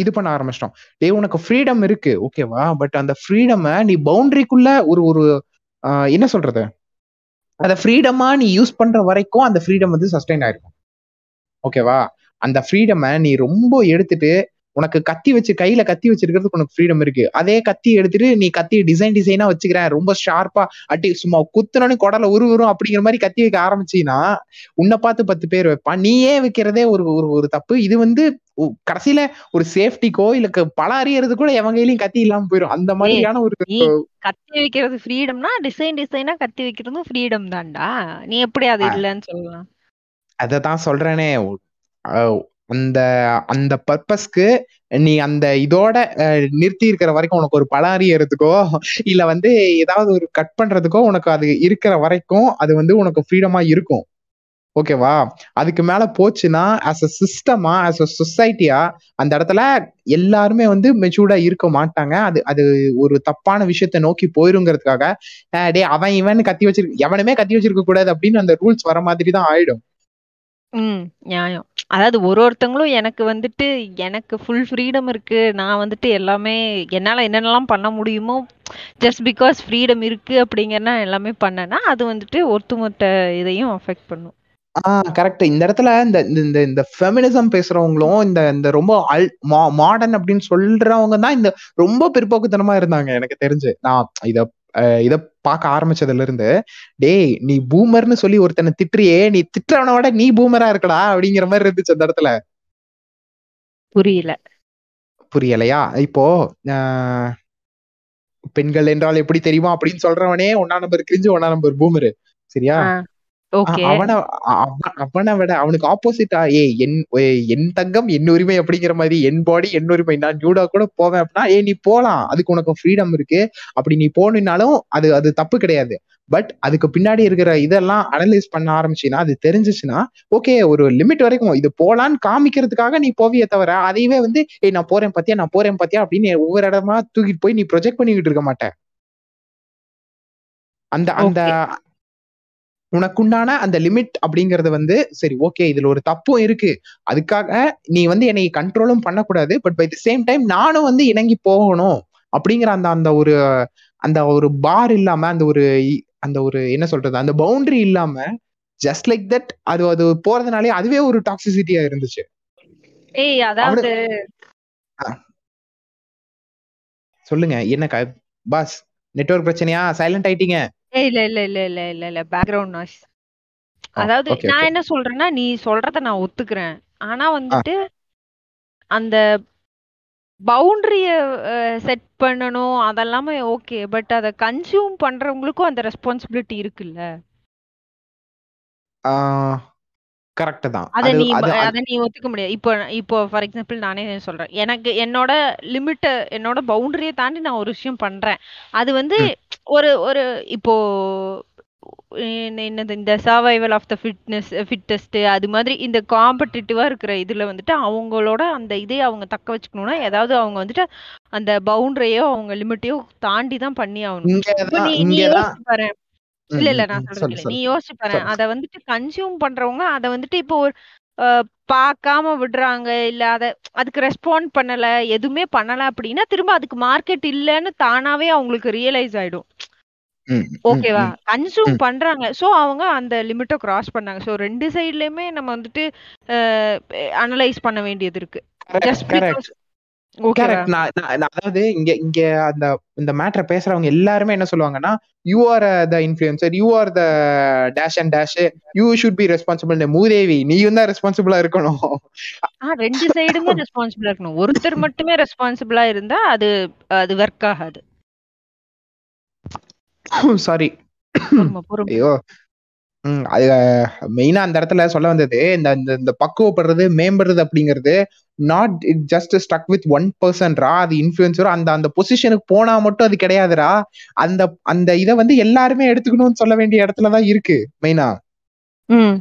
இது பண்ண ஆரம்பிச்சிட்டோம். டே உனக்கு ஃப்ரீடம் இருக்கு. ஓகேவா பட் அந்த ஃப்ரீடம் நீ பவுண்டரிக்குள்ள ஒரு ஒரு என்ன சொல்றது? அந்த ஃப்ரீடமா நீ யூஸ் பண்ற வரைக்கும் அந்த ஃப்ரீடம் வந்து சஸ்டைன் ஆயிருக்கும். ஓகேவா அந்த ஃப்ரீடமை நீ ரொம்ப எடுத்துட்டு உனக்கு கத்தி வச்சு கையில கத்தி வச்சிருக்கிறதுக்கு உனக்கு ஃப்ரீடம் இருக்கு. அதே கத்தி எடுத்துட்டு நீ கத்தி டிசைன் டிசைனா வச்சுக்கிறேன் ரொம்ப ஷார்ப்பா அட்டி சும்மா குத்துனோன்னு குடல உருவரும் அப்படிங்கிற மாதிரி கத்தி வைக்க ஆரம்பிச்சீன்னா உன்னை பார்த்து பத்து பேர் வைப்பான் நீயே வைக்கிறதே ஒரு ஒரு ஒரு தப்பு. இது வந்து கடைசியில ஒரு சேஃப்டிக்கோ இல்ல க- பல அறியறது கூட எவன் கையிலயும் கத்தி இல்லாம போயிடும் அந்த மாதிரியான ஒரு கத்தி வைக்கிறது ஃப்ரீடம்னா டிசைன் டிசைனா கத்தி வைக்கிறதும் ஃப்ரீடம் தான்டா. நீ எப்படி அது இல்லன்னு சொல்லலாம்? அததான் சொல்றேனே. அந்த அந்த பர்பஸ்க்கு நீ அந்த இதோட நிறுத்தி இருக்கிற வரைக்கும் உனக்கு ஒரு பழம் அறியறதுக்கோ இல்ல வந்து ஏதாவது ஒரு கட் பண்றதுக்கோ உனக்கு அது இருக்கிற வரைக்கும் அது வந்து உனக்கு ஃப்ரீடமா இருக்கும் ஓகேவா அதுக்கு மேல போச்சுன்னா ஆஸ் அ சிஸ்டமா ஆஸ் அ சொசைட்டியா அந்த இடத்துல எல்லாருமே வந்து மெச்சூர்டா இருக்க மாட்டாங்க அது அது ஒரு தப்பான விஷயத்தை நோக்கி போயிருங்கிறதுக்காக டே டேய் அவன் இவன் கத்தி வச்சிருக்க எவனுமே கத்தி வச்சிருக்க கூடாது அப்படின்னு அந்த ரூல்ஸ் வர மாதிரி தான் ஆயிடும் ம். நியாயம். அதாவது ஒரு ஒருத்தவங்களும் எனக்கு வந்துட்டு எனக்கு ஃபுல் ஃப்ரீடம் இருக்கு. நான் வந்துட்டு எல்லாமே என்னால என்னென்னலாம் பண்ண முடியுமோ ஜஸ்ட் பிகாஸ் ஃப்ரீடம் இருக்கு அப்படிங்கன்னா எல்லாமே பண்ணேன்னா, அது வந்துட்டு ஒட்டுமொத்த இதையும் அஃபெக்ட் பண்ணும். ஆ கரெக்ட். இந்த இடத்துல இந்த இந்த இந்த இந்த ஃபெமினிசம் பேசுறவங்களும், இந்த இந்த ரொம்ப அல் மா மாடர்ன் அப்படின்னு சொல்றவங்க தான் இந்த ரொம்ப பிற்போக்குத்தனமா இருந்தாங்க எனக்கு தெரிஞ்சு. நான் இத இத பார்க்க ஆரம்பிச்சதுல இருந்து, "டேய் நீ பூமர்ன்னு சொல்லி ஒருத்தன திட்டுறியே, நீ திட்டுறவன விட நீ பூமரா இருக்கடா" அப்படிங்கிற மாரி இருந்துச்சு அந்த இடத்துல. புரியல. புரியலையா? இப்போ பெண்கள் என்றால் எப்படி தெரியுமா? அப்படின்னு சொல்றவனே 1ஆம் நம்பர் கிரிஞ்சு, 1ஆம் நம்பர் பூமரு. சரியா? அவன அவ அவன விட அவனுக்கு ஆப்போசிட்டா ஏய் என் என் தங்கம் என் உரிமை அப்படிங்கிற மாதிரி என் பாடி என் உரிமை நான் ஜூடோ கூட போவேன் அப்படின்னா ஏய் நீ போலாம். அதுக்கு உனக்கு ஃப்ரீடம் இருக்கு. அப்படி நீ போனினாலும் அது அது தப்பு கிடையாது. பட் அதுக்கு பின்னாடி இருக்கிற இதெல்லாம் அனலைஸ் பண்ண ஆரம்பிச்சின்னா அது தெரிஞ்சிச்சுன்னா ஓகே ஒரு லிமிட் வரைக்கும் இது போலான்னு காமிக்கிறதுக்காக நீ போவியே தவிர அதையவே வந்து ஏய் நான் போறேன் பாத்தியா நான் போறேன் பாத்தியா அப்படின்னு ஒவ்வொரு இடமா தூக்கிட்டு போய் நீ ப்ரொஜெக்ட் பண்ணிக்கிட்டு இருக்க மாட்ட. அந்த அந்த. உனக்குண்டான அந்த லிமிட் அப்படிங்கறது வந்து சரி ஓகே இதுல ஒரு தப்பும் இருக்கு. அதுக்காக நீ வந்து என்னை கண்ட்ரோலும் பண்ணக்கூடாது. But by the same time நானும் வந்து இணங்கி போகணும். அப்படிங்கிற அந்த அந்த ஒரு அந்த ஒரு பார் இல்லாம அந்த ஒரு அந்த ஒரு என்ன சொல்றது அந்த பவுண்டரி இல்லாம ஜஸ்ட் லைக் தட் அது அது போறதுனாலே அதுவே ஒரு டாக்ஸிசிட்டியா இருந்துச்சு. ஏய் அதாவது சொல்லுங்க என்ன பாஸ் நெட்வொர்க் பிரச்சனையா? சைலண்ட் ஆயிட்டீங்க. ஏய் இல்ல இல்ல இல்ல இல்ல இல்ல இல்ல பேக்ரவுண்ட் நாய்ஸ். அதாவது ஓகே நான் ஓகே என்ன சொல்றேன்னா, நீ சொல்றத நான் ஒத்துக்கிறேன். ஆனா ஆ வந்துட்டு அந்த பவுண்டரிய செட் பண்ணணும் அதெல்லாமே ஓகே. பட் அத கன்சியூம் பண்றவங்களுக்கும் அந்த ரெஸ்பான்சிபிலிட்டி இருக்குல்ல. கரெக்ட் தான் அத நீ அது நீ ஒத்துக்க முடியாது. இப்போ இப்போ ஃபார் எக்ஸாம்பிள் நானே சொல்றேன். எனக்கு என்னோட லிமிட்ட என்னோட பவுண்டரிய தாண்டி நான் ஒரு விஷயம் பண்றேன். அது வந்து ஒரு ஒரு இப்போ என்ன- என்னது இந்த survival of the fitness fittest அது மாதிரி இந்த காம்படிட்டிவா இருக்கிற இதுல வந்துட்டு அவங்களோட அந்த இதே அவங்க தக்க வச்சுக்கணும்னா ஏதாவது அவங்க வந்துட்டு அந்த பவுண்டரியோ அவங்க லிமிட்டையோ தாண்டி தான் பண்ணி ஆகணும் இல்ல இல்ல நான். சொல்றது நீ யோசிச்சு பாரு. அத வந்துட்டு கன்சியூம் பண்றவங்க அத வந்துட்டு இப்போ ஒரு பார்க்காம விடுறாங்க இல்ல அத அதுக்கு ரெஸ்பாண்ட் பண்ணல எதுவுமே பண்ணல அப்படின்னா திரும்ப அதுக்கு மார்க்கெட் இல்லைன்னு தானாவே அவங்களுக்கு ரியலைஸ் ஆயிடும். ஓகேவா கன்சூம். பண்றாங்க. சோ அவங்க அந்த லிமிட்டை கிராஸ் பண்ணாங்க. சோ ரெண்டு சைடுலயுமே நம்ம வந்துட்டு அனலைஸ் பண்ண வேண்டியது இருக்கு. கரெக்ட் நான் அதாவது இங்க இங்க அந்த இந்த மேட்டரை பேசுறவங்க எல்லாருமே என்ன சொல்லுவாங்கன்னா you are the influencer you are the dash and dash you should be responsible மூதேவி நீயும் தான் ரெஸ்பான்சிபிளா இருக்கணும். ரெண்டு சைடுமே ரெஸ்பான்சிபிளா இருக்கணும். ஒருத்தர் மட்டுமே ரெஸ்பான்சிபிளா இருந்தா அது அது ஒர்க் ஆகாது. சாரி ஐயோ. ம் அது மெயினா அந்த இடத்துல சொல்ல வந்தது இந்த இந்த பக்குவப்படுறது மேம்படுறது அப்படிங்கிறது not it just stuck with one பர்சன்ட்ரா அது இன்ஃபுளுசரோ அந்த அந்த பொசிஷனுக்கு போனா மட்டும் அது கிடையாதுடா அந்த அந்த இதை வந்து எல்லாருமே எடுத்துக்கணும்னு சொல்ல வேண்டிய இடத்துல தான் இருக்கு மெயினா ம்.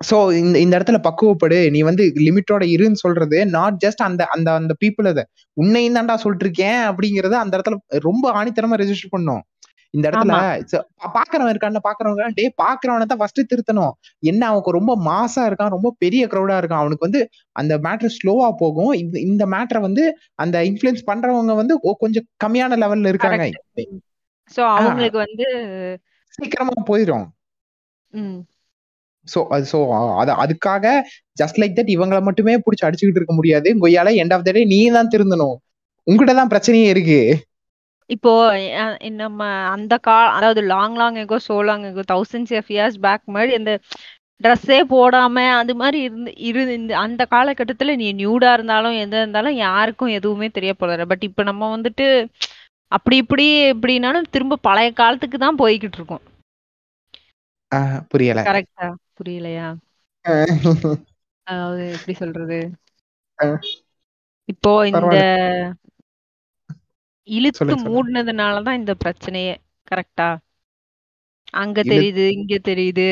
சோ இந்த இந்த இடத்துல பக்குவப்படு நீ வந்து லிமிட்டோட இருன்னு சொல்றது நாட் ஜஸ்ட் அந்த அந்த அந்த பீப்புள் அதை உன்னையும் தான்டா சொல்லிட்டு இருக்கேன் அப்படிங்கறத அந்த இடத்துல ரொம்ப ஆணித்தரமா ரெஜிஸ்டர் பண்ணும். இந்த இடத்துல பாக்குறவன் இருக்கான்ல பாக்குறவங்க டே பாக்குறவனை தான் ஃபர்ஸ்ட் திருத்தணும். என்ன அவனுக்கு ரொம்ப மாசா இருக்கான் ரொம்ப பெரிய க்ரௌடா இருக்கான். அவனுக்கு வந்து அந்த மேட்ரு ஸ்லோவா போகும். இந்த மேட்ரை வந்து அந்த இன்ஃபுளுன்ஸ் பண்றவங்க வந்து கொஞ்சம் கம்மியான லெவல்ல இருக்காங்க. சோ அவங்களுக்கு வந்து சீக்கிரமா போயிடும் சோ அது சோ அது அதுக்காக ஜஸ்ட் லைக் தட் இவங்கள மட்டுமே பிடிச்சி அடிச்சுக்கிட்டு இருக்க முடியாது. கொய்யால எண்ட் ஆஃப் த டே நீ தான் திருந்தணும். உங்ககிட்ட தான் பிரச்சனையே இருக்கு. இப்போ அஹ், நம்ம அந்த கா அதாவது long long ago so long ago thousands of years back முன்னாடி இந்த ட்ரெஸ்ஸே போடாம அது மாதிரி இருந்து இரு இந்த அந்த காலகட்டத்துல நீ நியூடா இருந்தாலும் எந்த இருந்தாலும் யாருக்கும் எதுவுமே தெரிய போறது பட் இப்போ நம்ம வந்துட்டு அப்படி இப்படி இப்படினாலும் திரும்ப பழைய காலத்துக்கு தான் போய்கிட்டு இருக்கோம். புரியல. கரெக்டா புரியலையா? எப்படி சொல்றது? இப்போ இந்த இழுத்து மூடினதுனாலதான் இந்த பிரச்சனையே கரெக்டா அங்க தெரியுது இங்க தெரியுது.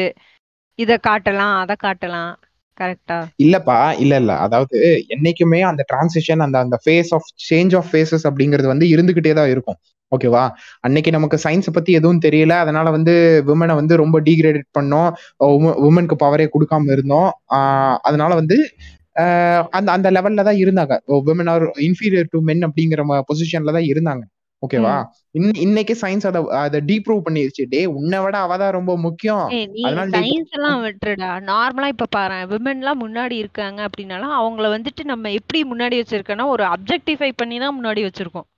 இத காட்டலாம் அத காட்டலாம் கரெக்டா இல்லப்பா இல்ல இல்ல. அதாவது என்னைக்குமே அந்த டிரான்சிஷன் அந்த அந்த phase of change of phases அப்படிங்கிறது வந்து இருந்துகிட்டே தான் இருக்கும். ஓகேவா அன்னைக்கு நமக்கு சயின்ஸ் பத்தி எதுவும் தெரியல. அதனால வந்து விமனை வந்து ரொம்ப டீக்ரேடட் பண்ணோம். உமனுக்கு பவரே கொடுக்காம இருந்தோம். அதனால வந்து அந்த அந்த லெவல்ல தான் இருந்தாங்க. Women are inferior to men அப்படிங்கிற பொசிஷன்ல தான் இருந்தாங்க. ஓகேவா? இன்னைக்கு சயின்ஸ் அதை அதை டீப்ரூவ் பண்ணிருச்சு. டே உன்னை விட அவ தான் ரொம்ப முக்கியம். அதனால சயின்ஸ் எல்லாம் விட்டுருடா. நார்மலா இப்ப பாரு விமன் எல்லாம் முன்னாடி இருக்காங்க அப்படின்னாலும் அவங்கள வந்துட்டு நம்ம எப்படி முன்னாடி வச்சிருக்கோம்னா ஒரு அப்ஜெக்டிஃபை பண்ணி தான் முன்னாடி வச்சிருக்கோம்.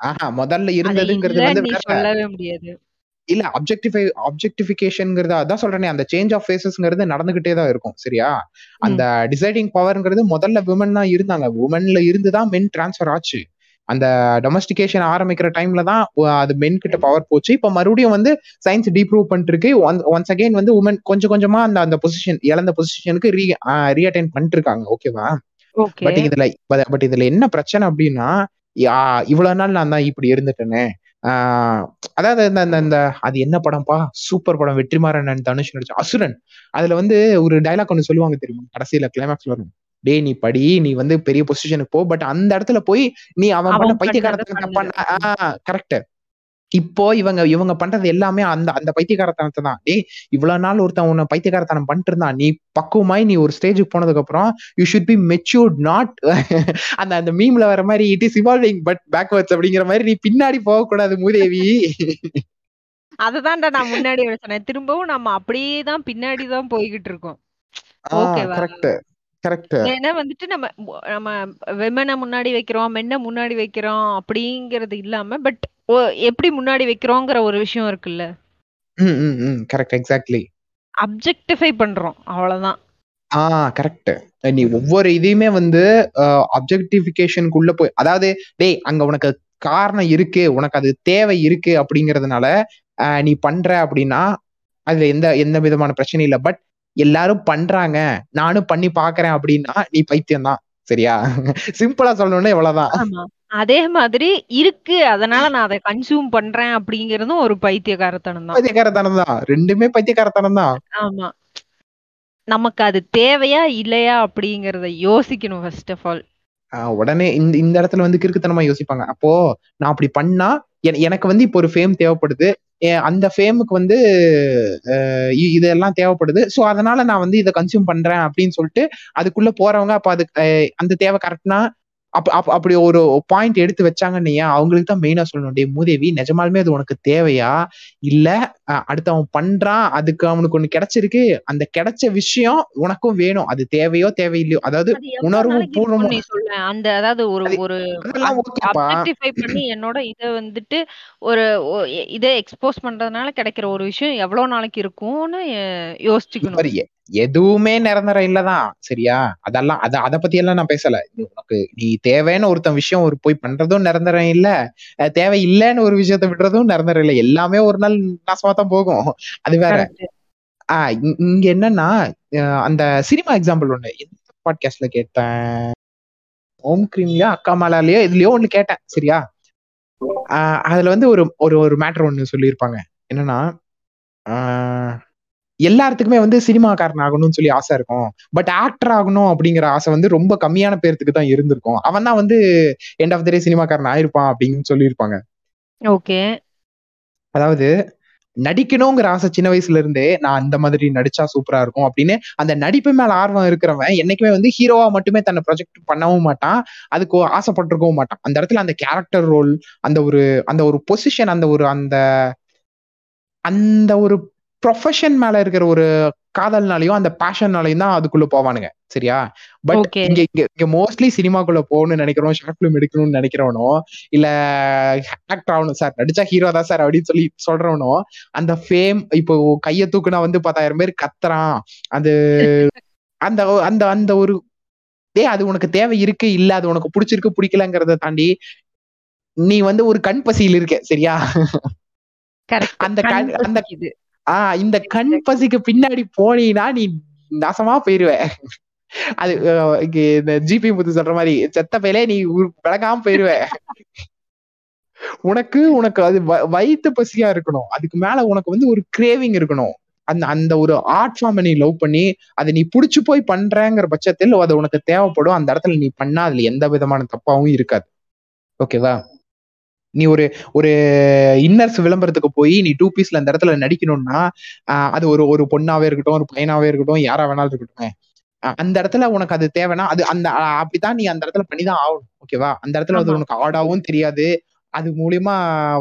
ஆஹா முதல்ல இருந்ததுங்கிறது வந்து சொல்லவே முடியாது. இல்ல அப்ஜெக்டிஃபை அப்ஜெக்டிஃபிகேஷன்ங்கிறது அதான் சொல்றேனே அந்த சேஞ்ச் ஆஃப் ஃபேஸஸ்ங்கிறது நடந்துகிட்டே தான் இருக்கும் சரியா? அந்த டிசைடிங் பவர்ங்கிறது முதல்ல விமன் தான் இருந்தாங்க. உமன்ல இருந்து தான் மென் டிரான்ஸ்ஃபர் ஆச்சு. அந்த டொமஸ்டிகேஷன் ஆரம்பிக்கிற டைம்ல தான் அது மென் கிட்ட பவர் போச்சு. இப்ப மறுபடியும் வந்து சயின்ஸ் டீப்ரூவ் பண்ணிட்டு இருக்கு ஒன்ஸ் அகைன் வந்து உமன் கொஞ்சம் கொஞ்சமா அந்த அந்த பொசிஷன் இழந்த பொசிஷனுக்கு ரீ ரீஅட்டைன் பண்ணிட்டு இருக்காங்க ஓகேவா ஓகே பட் இதுல பட் இதுல என்ன பிரச்சனை அப்படின்னா இவ்வளவு நாள் நான் தான் இப்படி இருந்துட்டேனே. அதாவது இந்த இந்த இந்த அது என்ன படம்ப்பா சூப்பர் படம். வெற்றிமாறன் தனுஷ் நடிச்ச அசுரன். அதுல வந்து ஒரு டைலாக் ஒன்று சொல்லுவாங்க தெரியுமா? கடைசியில கிளைமேக்ஸ் வரும் டேய் நீ படி நீ வந்து பெரிய பொசிஷனுக்கு போ பட் அந்த இடத்துல போய் நீ அவன் பண்ண. ஆஹ் கரெக்ட் இப்போ இவங்க இவங்க பண்றது எல்லாமே அந்த அந்த பைத்தியக்காரத்தனத்தை தான். டேய் இவ்வளவு நாள் ஒருத்தன் உன்னை பைத்தியக்காரத்தனம் பண்ணிட்டு இருந்தான். நீ பக்குவமாய் நீ ஒரு ஸ்டேஜுக்கு போனதுக்கு அப்புறம் you should be matured not அந்த அந்த மீம்ல வர மாதிரி it is evolving but backwards அப்படிங்கிற மாதிரி நீ பின்னாடி போக கூடாது மூதேவி. அததான்டா நான் முன்னாடி சொன்னேன். திரும்பவும் நம்ம அப்படியே தான் பின்னாடி தான் போய்கிட்டு இருக்கோம் ஓகேவா கரெக்ட் கரெக்ட் ஏன்னா வந்துட்டு நம்ம நம்ம விமனை முன்னாடி வைக்கிறோம் மென்ன முன்னாடி வைக்கிறோம் அப்படிங்கறது இல்லாம பட் எப்படி முன்னாடி வைக்கிறோங்கிற ஒரு விஷயம் இருக்குல்ல? ம் ம் ம். கரெக்ட் எக்ஸாக்ட்லி அப்ஜெக்டிஃபை பண்றோம் அவ்வளவுதான். ஆ கரெக்ட் நீ ஒவ்வொரு இதையுமே வந்து அப்ஜெக்டிஃபிகேஷனுக்குள்ள போய் அதாவது டேய் அங்க உனக்கு காரணம் இருக்கு உனக்கு அது தேவை இருக்கு அப்படிங்கறதுனால நீ பண்ற அப்படின்னா அதுல எந்த எந்த விதமான பிரச்சனையும் இல்லை. பட் எல்லாரும் பண்றாங்க நானும் பண்ணி பாக்குறேன் அப்படின்னா நீ பைத்தியம் தான் சரியா சிம்பிளா சொல்லணும்னா இவ்வளவுதான். அதே மாதிரி இருக்கு. அதனால நான் அத கன்சியூம் பண்றேன் அப்படிங்கிறதும் ஒரு பைத்தியக்காரத்தனம் தான். பைத்தியக்காரத்தனம் தான். 2மே பைத்தியக்காரத்தனம் தான். ஆமா. நமக்கு அது தேவையா? இல்லையா? அப்படிங்கிறத யோசிக்கணும் ஃபர்ஸ்ட் ஆஃப் ஆல். உடனே இந்த இந்த இடத்துல வந்து கிறுக்குத்தனமா யோசிப்பாங்க. அப்போ நான் அப்படி பண்ணா என எனக்கு வந்து இப்போ ஒரு ஃபேம் தேவைப்படுது. அந்த ஃபேமுக்கு வந்து இதெல்லாம் தேவைப்படுது. ஸோ அதனால நான் வந்து இத கன்சியூம் பண்றேன் அப்படின்னு சொல்லிட்டு, அதுக்குள்ள போறவங்க அப்ப அதுக்கு அ அந்த தேவை கரெக்ட்னா அப் அப் அப்படி ஒரு பாயிண்ட் எடுத்து வச்சாங்கன்னு அவங்களுக்கு தான் மெயினா சொல்லணும். "டேய் மூதேவி நிஜமாலுமே அது உனக்கு தேவையா? இல்ல அ அடுத்தவன் பண்றான், அதுக்கு அவனுக்கு ஒண்ணு கிடைச்சிருக்கு. அந்த கிடைச்ச விஷயம் உனக்கும் வேணும். அது தேவையோ, தேவையில்லையோ அதாவது உணர்வு நாளைக்கு பூர்வமா இருக்கும்னு நீ சொல்லேன். அந்த அதாவது ஒரு ஒரு பண்ணி என்னோட இத வந்துட்டு ஒரு இத எக்ஸ்போஸ் பண்றதுனால கிடைக்கிற ஒரு விஷயம் எவ்வளோ நாளைக்கு இருக்கும்னு யோசிச்சுக்கணும். எதுவுமே நிரந்தரம் இல்ல தான். சரியா? அதெல்லாம் அத அத பத்தியெல்லாம் நான் பேசல. உனக்கு நீ தேவைன்னு ஒருத்தன் விஷயம் ஒரு போய் பண்றதும் நிரந்தரம் இல்ல. தேவை இல்லன்னு ஒரு விஷயத்த விடுறதும் நிரந்தரம் இல்ல. எல்லாமே ஒரு நாள் நாசமா தான் போகும். அது வேற. கரெக்ட். ஆ இ இங்க என்னன்னா, அந்த சினிமா எக்ஸாம்பிள் ஒண்ணு எந்த பாட்காஸ்ட்ல கேட்டேன்? ஓம் கிரீம்லயோ, அக்கா மாலாலயோ எதுலயோ ஒண்ணு கேட்டேன். சரியா? ஆ அதுல வந்து ஒரு ஒரு ஒரு மேட்டர் ஒண்ணு சொல்லியிருப்பாங்க. என்னன்னா, ஆ எல்லாத்துக்குமே வந்து சினிமாக்காரன் ஆகணும்னு சொல்லி ஆசை இருக்கும். பட் ஆக்டர் ஆகணும் அப்படிங்கிற ஆசை வந்து ரொம்ப கம்மியான பேர்த்துக்கு தான் இருந்திருக்கும். அவன் தான் வந்து எண்ட் ஆஃப் த டே சினிமாக்காரன் ஆயிருப்பான் அப்படின்னு சொல்லியிருப்பாங்க. ஓகே. அதாவது நடிக்கணுங்கிற ஆசை சின்ன வயசுல இருந்தே, நான் அந்த மாதிரி நடிச்சா சூப்பரா இருக்கும் அப்படின்னு, அந்த நடிப்பு மேல ஆர்வம் இருக்கிறவன் என்னைக்குமே வந்து ஹீரோவா மட்டுமே தன்னை ப்ரொஜெக்ட் பண்ணவும் மாட்டான். அதுக்கு ஆசைப்பட்டுருக்கவும் மாட்டான். அந்த இடத்துல அந்த கேரக்டர் ரோல், அந்த ஒரு அந்த ஒரு பொசிஷன், அந்த ஒரு அந்த அந்த ஒரு ப்ரொஃபஷன் மேல இருக்கிற ஒரு காதல்னாலயும், அந்த பேஷன்னாலயும் தான் அதுக்குள்ள போவானுங்க. சரியா? பட். இங்க இங்க இங்க மோஸ்ட்லி சினிமாக்குள்ள போகணும்னு நினைக்கிறவன், ஷார்ட் ஃபிலிம் எடுக்கணும்னு நினைக்கிறவனோ, இல்ல ஆக்டர் ஆகணும் சார், நடிச்சா ஹீரோ தான் சார் அப்படின்னு சொல்லி சொல்றவனோ, அந்த ஃபேம் இப்போ கைய தூக்குனா வந்து 10,000 பேர் கத்துறான். அது அந்த அந்த அந்த ஒரு டேய் அது உனக்கு தேவை இருக்கு, இல்ல அது உனக்கு புடிச்சிருக்கு, புடிக்கலங்கிறத தாண்டி, நீ வந்து ஒரு கண் பசியில இருக்க. சரியா? அந்த கண் அந்த பசிக்குது. ஆ இந்த கண். பசிக்கு பின்னாடி போனீன்னா, நீ நாசமா போயிருவ. அது இந்த ஜிபி முத்து சொல்ற மாரி, "செத்த பயலே நீ விளங்காம போயிருவ." உனக்கு உனக்கு அது வ வயித்து பசியா இருக்கணும். அதுக்கு மேல உனக்கு வந்து ஒரு கிரேவிங் இருக்கணும். அந்த அந்த ஒரு ஆர்ட் ஃபார்ம நீ லவ் பண்ணி, அத நீ புடிச்சு போய் பண்றேங்கிற பட்சத்தில் அது உனக்கு தேவைப்படும். அந்த இடத்துல நீ பண்ணா அதுல எந்த விதமான தப்பாவும் இருக்காது. ஓகேவா? நீ ஒரு ஒரு இன்னர்ஸ் விளம்பரத்துக்கு போயி நீ 2 பீஸ்ல அந்த இடத்துல நடிக்கணும்னா, அது ஒரு ஒரு பொண்ணாவே இருக்கட்டும், ஒரு பையனாவே இருக்கட்டும், யாரா வேணாலும் இருக்கட்டுமே. அந்த இடத்துல உனக்கு அது தேவைன்னா, அது அந்த அப்படித்தான் நீ அந்த இடத்துல பண்ணி தான் ஆகணும். ஓகேவா? அந்த இடத்துல அது. உனக்கு ஆடாவும் தெரியாது. அது மூலியமா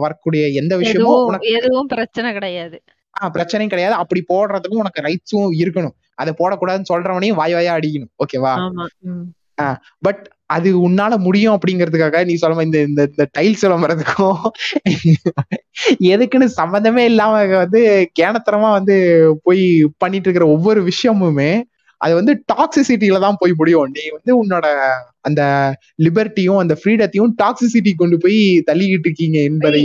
வரக்கூடிய எந்த விஷயமும் உனக்கு எதுவும் பிரச்சனை கிடையாது. ஆ பிரச்சனையும் கிடையாது. அப்படி போடுறதுக்கும் உனக்கு ரைட்ஸும் இருக்கணும். அத போடக்கூடாதுன்னு சொல்றவனையும் வாய் வாயா அடிக்கணும். ஓகேவா? பட் அது உன்னால முடியும் அப்படிங்கிறதுக்காக நீ சொல்ல இந்த இந்த டைல்ஸ் விளம்பரத்துக்கும் எதுக்குன்னு சம்மந்தமே இல்லாம வந்து கேணத்தனமா வந்து போய் பண்ணிட்டு இருக்கிற ஒவ்வொரு விஷயமுமே, அது வந்து டாக்ஸிசிட்டில தான் போய் முடியும். நீ வந்து உன்னோட அந்த லிபர்ட்டியும், அந்த ஃப்ரீடத்தையும் டாக்ஸிசிட்டி கொண்டு போய் தள்ளிக்கிட்டு இருக்கீங்க என்பதை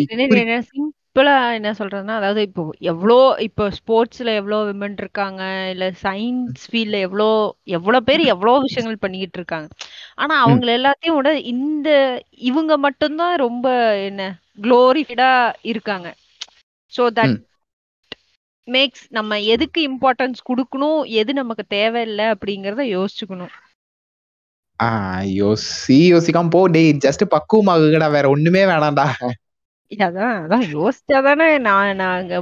சிம்பிளா என்ன சொல்றதுன்னா, அதாவது இப்போ எவ்ளோ இப்போ ஸ்போர்ட்ஸ்ல எவ்ளோ விமன் இருக்காங்க. இல்ல சயின்ஸ் ஃபீல்ட்ல எவ்ளோ எவ்ளோ பேர் எவ்ளோ விஷயங்கள் பண்ணிக்கிட்டு இருக்காங்க. ஆனா. அவங்கள எல்லாத்தையும் விட இந்த இவங்க மட்டும் தான் ரொம்ப என்ன குளோரிஃபைடா இருக்காங்க. So that. மேக்ஸ் நம்ம எதுக்கு இம்பார்ட்டன்ஸ் குடுக்கணும், எது நமக்கு தேவையில்ல அப்படிங்கிறத யோசிச்சுக்கணும். யோசி யோசிக்காம போ. டேய் ஜஸ்ட் பக்குவமாகுங்கடா. வேற ஒண்ணுமே வேணாம்டா. அதான் அதான் யோசிச்சா தானே நான் நாங்க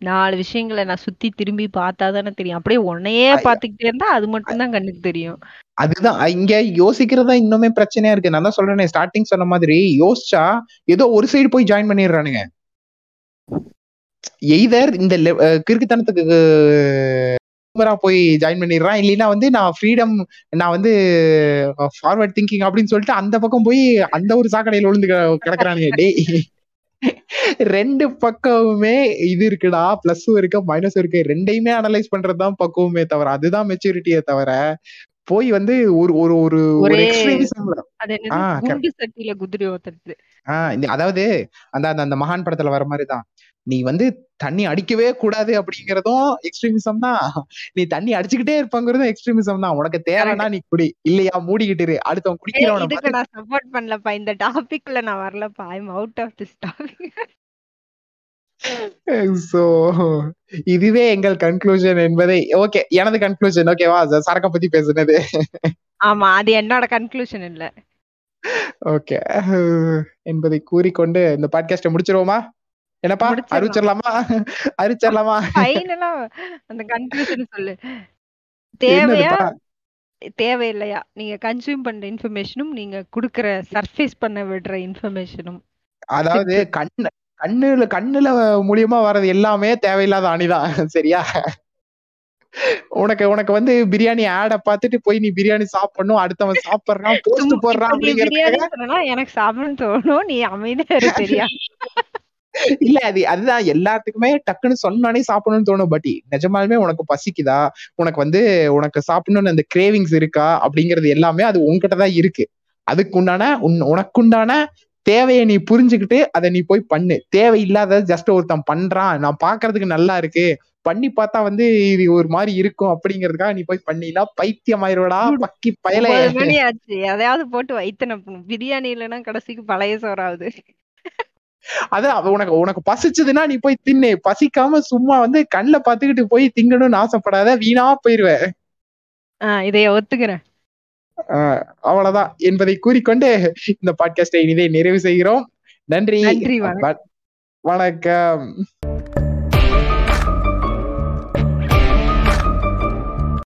4 விஷயங்கள நான் சுத்தி திரும்பி பார்த்தா தானே தெரியும். அப்படியே உன்னையே ஐ பார்த்துக்கிட்டே இருந்தா அது மட்டும் தான் கண்ணுக்கு தெரியும். அதுதான் இங்க யோசிக்கிறது தான் இன்னுமே பிரச்சனையா இருக்கு. நான் தான் சொல்றேனே ஸ்டார்ட்டிங் சொன்ன மாதிரி, யோசிச்சா ஏதோ ஒரு சைடு போய் ஜாயின் பண்ணிடுறானுங்க. எய்தர் இந்த கிறுக்குத்தனத்துக்கு போய் ஜாயின் பண்ணிடுறான். இல்லைன்னா வந்து நான் ஃப்ரீடம் நான் வந்து ஃபார்வர்ட் திங்கிங் அப்படின்னு சொல்லிட்டு அந்த பக்கம் போய் அந்த ஒரு சாக்கடையில விழுந்து கிடக்குறானுங்க. டேய் 2 பக்கமுமே இது இருக்குடா. பிளஸும் இருக்கு, மைனஸும் இருக்கு. 2யுமே அனலைஸ் பண்றது தான் பக்குவமே தவிர, அதுதான் மெச்சூரிட்டியே தவிர, போய் வந்து ஒரு ஒரு ஒரு ஒரு அதாவது அந்த அந்த அந்த மகான் படத்துல வர மாரி தான். நீ வந்து தண்ணி அடிக்கவே கூடாது அப்படிங்கறதும் எக்ஸ்ட்ரீமிசம் தான். நீ தண்ணி அடிச்சுக்கிட்டே இருப்பாங்கிறதும் எக்ஸ்ட்ரீமிசம் தான். உனக்கு தேவைன்னா நீ குடி. இல்லையா மூடிக்கிட்டு அடுத்தவன் குடிக்கிறவன நான் சப்போர்ட் பண்ணலப்பா. இந்த டாபிக்ல நான் வரலப்பா. I out of this topic so இதுவே எங்கள் கன்க்ளூஷன் என்பதை ஓகே எனது கன்க்ளூஷன் ஓகேவா சரக்க பத்தி பேசுனது. ஆமா அது என்னோட கன்க்ளூஷன் இல்ல. ஓகே என்பதை கூறிக்கொண்டு இந்த பாட்காஸ்ட முடிச்சிருவோமா? என்னப்பா முடிச்சிடலாம். அறிவிச்சிடலாமா? அறிவிச்சிடலாமா? ஃபைனலா அந்த கன்க்ளூஷன் சொல்லு. தேவையா? தேவையில்லையா? நீங்க கன்சியூம் பண்ற இன்ஃபர்மேஷனும் நீங்க குடுக்குற சர்ஃபேஸ் பண்ண விடுற இன்ஃபர்மேஷனும் அதாவது கண்ணு கண்ணுல கண்ணுல மூலியமா வர்றது எல்லாமே தேவையில்லாத அணிதான். சரியா? உனக்கு உனக்கு வந்து பிரியாணி ஆட பார்த்துட்டு போய் நீ பிரியாணி சாப்பிடணும் அடுத்தவன் சாப்பிடுறான் போஸ்ட் போடுறான் எனக்கு சாப்பிடணும்னு தோணும். நீ அமைதியா இரு சரியா இல்ல அது அதுதான் எல்லாத்துக்குமே டக்குன்னு சொன்னானே சாப்பிடணும்னு தோணும். பட் நிஜமாலுமே உனக்கு பசிக்குதா? உனக்கு வந்து உனக்கு சாப்பிடணும்னு அந்த கிரேவிங்ஸ் இருக்கா? அப்படிங்கிறது எல்லாமே அது உன்கிட்ட தான் இருக்கு. அதுக்கு உண்டான உன் உனக்குண்டான தேவையை நீ புரிஞ்சுக்கிட்டு அதை நீ போய் பண்ணு. தேவையில்லாத ஜஸ்ட் ஒருத்தன் பண்றான். நான் பாக்குறதுக்கு நல்லா இருக்கு. பண்ணி பார்த்தா வந்து இது ஒரு மாதிரி இருக்கும் அப்படிங்கிறதுக்காக நீ போய் பண்ணினா பைத்தியம் ஆயிருவடா பக்கி பயல. ஒன்பது மணி ஆச்சு எதையாவது போட்டு வைத்தனுப்பணும் பிரியாணி இல்லைன்னா கடைசிக்கு பழைய சோறாவது. அதான் அவ உனக்கு உனக்கு பசிச்சதுன்னா நீ போய் தின்னு. பசிக்காம சும்மா வந்து கண்ணுல பாத்துக்கிட்டு போய் திங்கணும்னு ஆசைப்படாத. வீணா போயிருவ. ஆஹ் இதைய ஒத்துக்கிறேன். அவ்வளவுதான் என்பதை கூறிக்கொண்டு இந்த பாட்காஸ்டை இனிதே நிறைவு செய்கிறோம். நன்றி. வணக்கம்.